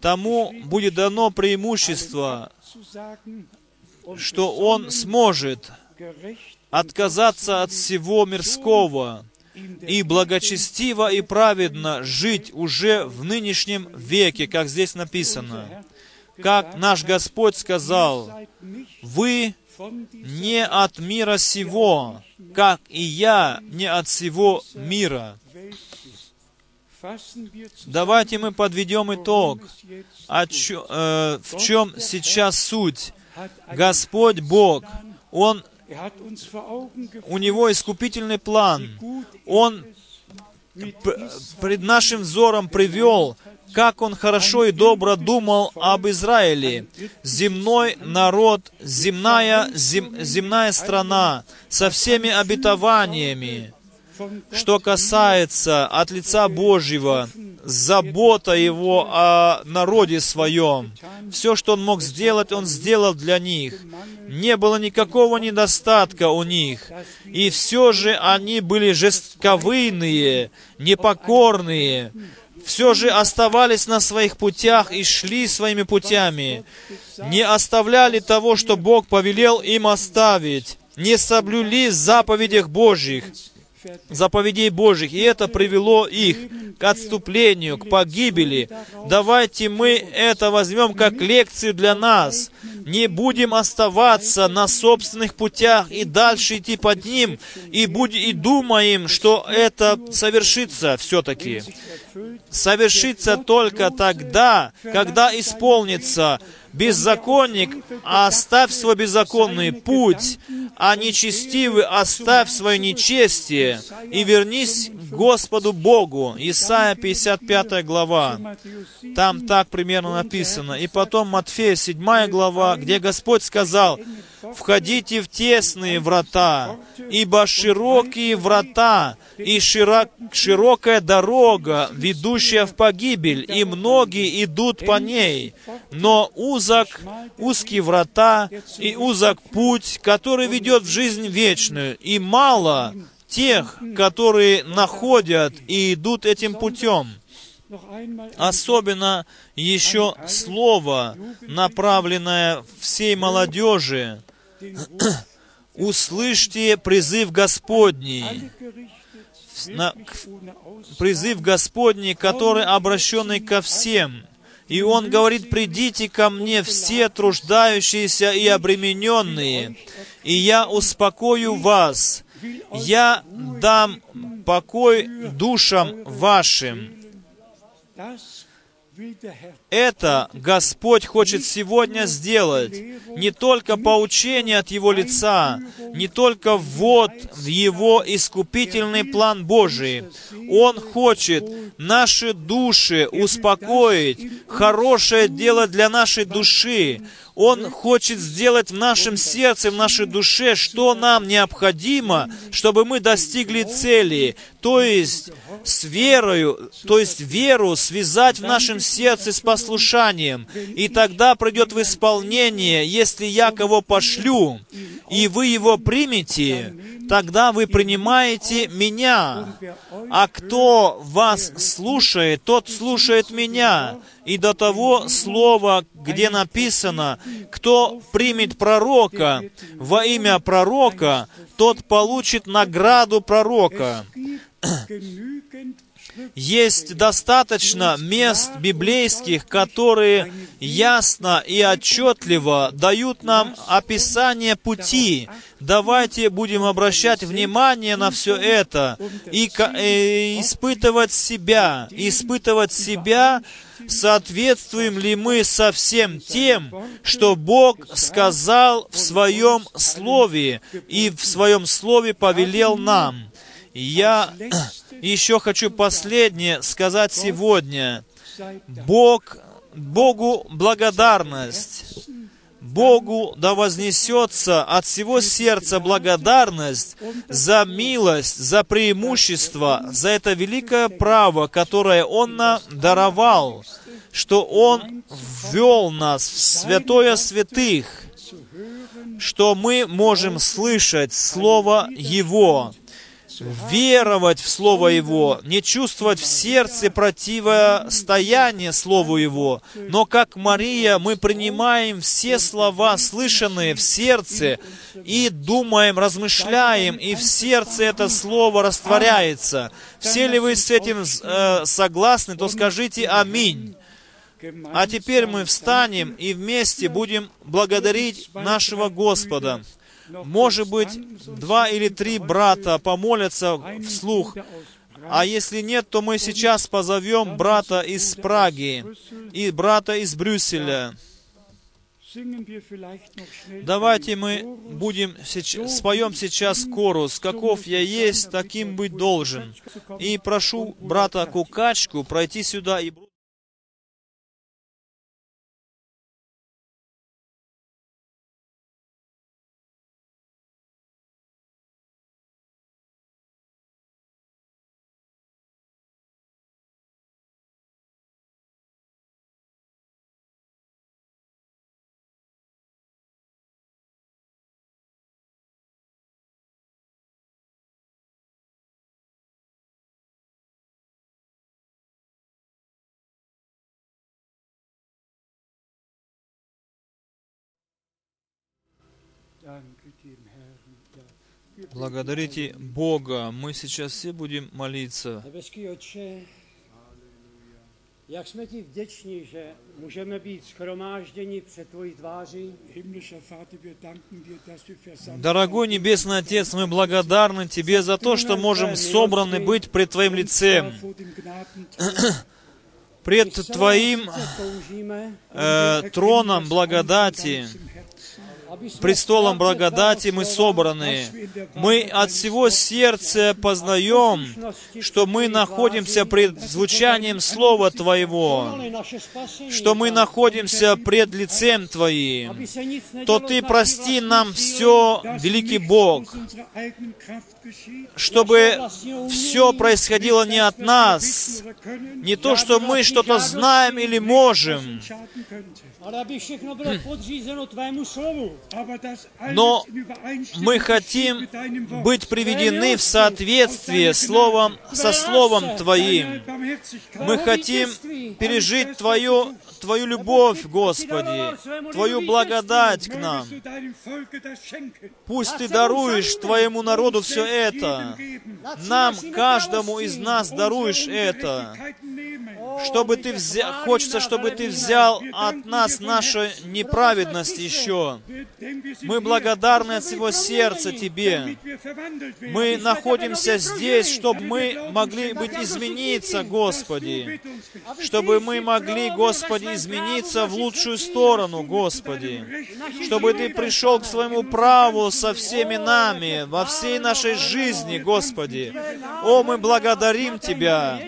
Тому будет дано преимущество, что он сможет отказаться от всего мирского и благочестиво и праведно жить уже в нынешнем веке, как здесь написано. Как наш Господь сказал, «Вы не от мира сего, как и я не от всего мира». Давайте мы подведем итог, о чё- э, в чем сейчас суть. Господь Бог, Он, Er у Него искупительный план. gut Он Israel пред нашим взором привел, как Он хорошо и добро думал об Израиле. Земной народ, земная, зем- земная страна со всеми обетованиями. Что касается от лица Божьего, забота Его о народе своем. Все, что Он мог сделать, Он сделал для них. Не было никакого недостатка у них. И все же они были жестковыйные, непокорные. Все же оставались на своих путях и шли своими путями. Не оставляли того, что Бог повелел им оставить. Не соблюли заповедях Божьих заповедей Божьих, и это привело их к отступлению, к погибели. Давайте мы это возьмем как лекцию для нас. Не будем оставаться на собственных путях и дальше идти под ним, и, будь, и думаем, что это совершится все-таки. Совершится только тогда, когда исполнится Беззаконник, оставь свой беззаконный путь, а нечестивый оставь свое нечестие и вернись к Господу Богу. Исайя 55 глава. Там так примерно написано. И потом Матфея 7 глава, где Господь сказал, «Входите в тесные врата, ибо широкие врата и широк, широкая дорога, ведущая в погибель, и многие идут по ней. Но узок, узкие врата и узок путь, который ведет в жизнь вечную, и мало тех, которые находят и идут этим путем. Особенно еще слово, направленное всей молодежи. [CLEARS THROAT] Услышьте призыв Господний, на- призыв Господний, который обращенный ко всем. И Он говорит, «Придите ко мне все труждающиеся и обремененные, и я успокою вас. Я дам покой душам вашим». Это Господь хочет сегодня сделать. Не только поучение от Его лица, не только ввод в Его искупительный план Божий. Он хочет наши души успокоить, хорошее дело для нашей души. Он хочет сделать в нашем сердце, в нашей душе, что нам необходимо, чтобы мы достигли цели. То есть с верою, то есть веру связать в нашем сердце с послушанием. И тогда придет в исполнение, если я кого пошлю, и вы его примете, тогда вы принимаете меня. А кто вас слушает, тот слушает меня. И до того слова, где написано, кто примет пророка во имя пророка, тот получит награду пророка. [CLEARS THROAT] [CLEARS THROAT] Есть достаточно мест библейских, которые ясно и отчетливо дают нам описание пути. Давайте будем обращать внимание на все это и э, испытывать себя, испытывать себя, соответствуем ли мы со всем тем, что Бог сказал в Своем Слове и в Своем Слове повелел нам. Я еще хочу последнее сказать сегодня. Бог Богу благодарность. Богу да вознесется от всего сердца благодарность за милость, за преимущество, за это великое право, которое Он нам даровал, что Он ввел нас в святое святых, что мы можем слышать Слово Его, веровать в Слово Его, не чувствовать в сердце противостояние Слову Его, но как Мария мы принимаем все слова, слышанные в сердце, и думаем, размышляем, и в сердце это Слово растворяется. Все ли вы с этим э, согласны, то скажите «Аминь». А теперь мы встанем и вместе будем благодарить нашего Господа. Может быть, два или три брата помолятся вслух, а если нет, то мы сейчас позовем брата из Праги и брата из Брюсселя. Давайте мы будем споем сейчас корус «Каков я есть, таким быть должен». И прошу брата Кукачку пройти сюда и... Благодарите Бога. Мы сейчас все будем молиться. Jak jsme ti vděční, že můžeme být schromážděni před tvojí tváří. Дорогой Небесный Отец, мы благодарны Тебе за то, что можем собраны быть пред Твоим лицем, пред Твоим э, троном благодати, престолом благодати мы собраны. Мы от всего сердца познаем, что мы находимся пред звучанием Слова Твоего, что мы находимся пред лицем Твоим, то Ты прости нам все, великий Бог, чтобы все происходило не от нас, не то, что мы что-то знаем или можем, но мы хотим быть приведены в соответствие словом, со Словом Твоим. Мы хотим пережить Твою, Твою любовь, Господи, Твою благодать к нам. Пусть Ты даруешь Твоему народу все это. Нам, каждому из нас, даруешь это. Чтобы Ты взял, хочется, чтобы Ты взял от нас нашу неправедность еще. Мы благодарны от всего сердца Тебе. Мы находимся здесь, чтобы мы могли быть измениться, Господи. Чтобы мы могли, Господи, измениться в лучшую сторону, Господи. Чтобы Ты пришел к своему праву со всеми нами, во всей нашей жизни, Господи. О, мы благодарим Тебя.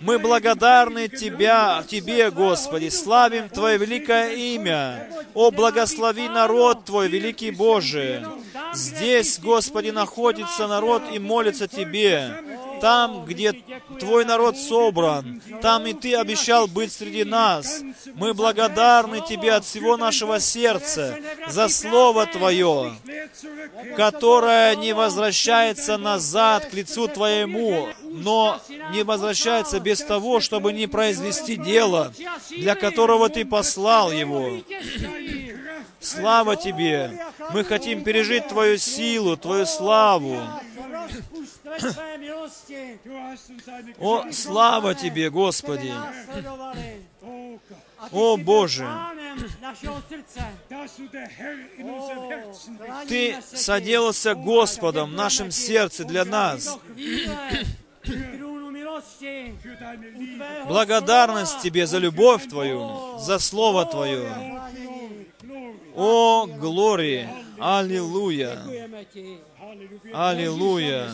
Мы благодарны Тебя, Тебе, Господи. Славим Твое великое имя. О, благослови народ Твой, великий Боже. Здесь, Господи, находится народ и молится Тебе. Там, где Твой народ собран, там и Ты обещал быть среди нас. Мы благодарны Тебе от всего нашего сердца за Слово Твое, которое не возвращается назад к лицу Твоему, но не возвращается без того, чтобы не произвести дело, для которого Ты послал его. Слава Тебе! Мы хотим пережить Твою силу, Твою славу. О, слава Тебе, Господи! Oh О, Боже! Ты соделался Господом в нашем сердце для нас. Благодарность. Тебе за любовь Твою, за Слово Твое. О, глория! Аллилуйя! Аллилуйя!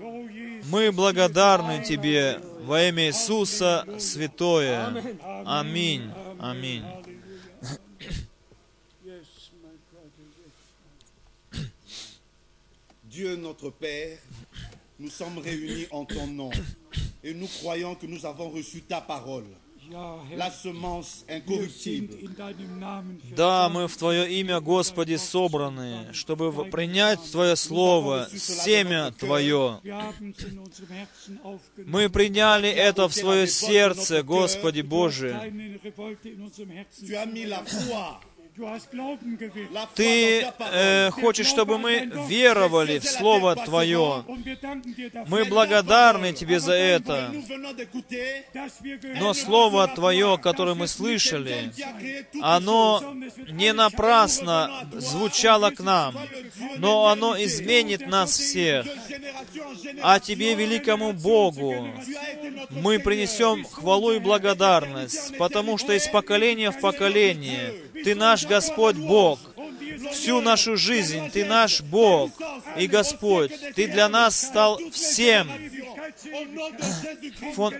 Oh Мы благодарны Тебе во имя Иисуса Святое. Аминь. Аминь. Notre Père, nous et nous croyons que nous avons reçu ta parole, la semence incorruptible, Да, мы в Твое имя, Господи, собраны, чтобы принять Твое Слово, семя Твое. Мы приняли это в свое сердце, Господи Боже. Ты э, хочешь, чтобы мы веровали в Слово Твое. Мы благодарны Тебе за это. Но Слово Твое, которое мы слышали, оно не напрасно звучало к нам, но оно изменит нас всех. А Тебе, великому Богу, мы принесем хвалу и благодарность, потому что из поколения в поколение Ты наш Господь Бог. Всю нашу жизнь Ты наш Бог и Господь. Ты для нас стал всем.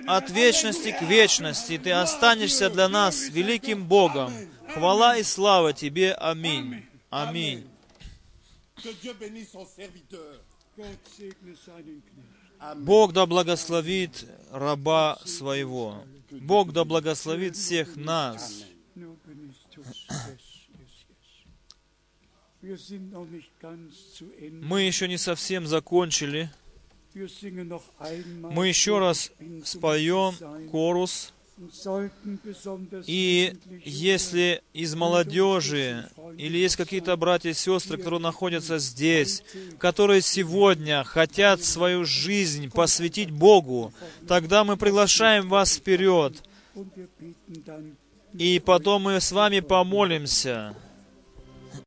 от вечности к вечности Ты останешься для нас великим Богом. Хвала и слава Тебе. Аминь. Аминь. Бог да благословит раба своего. Бог да благословит всех нас. Мы еще не совсем закончили. Мы еще раз споем корус. И если из молодежи или есть какие-то братья и сестры, которые находятся здесь, которые сегодня хотят свою жизнь посвятить Богу, тогда мы приглашаем вас вперед, и потом мы с вами помолимся.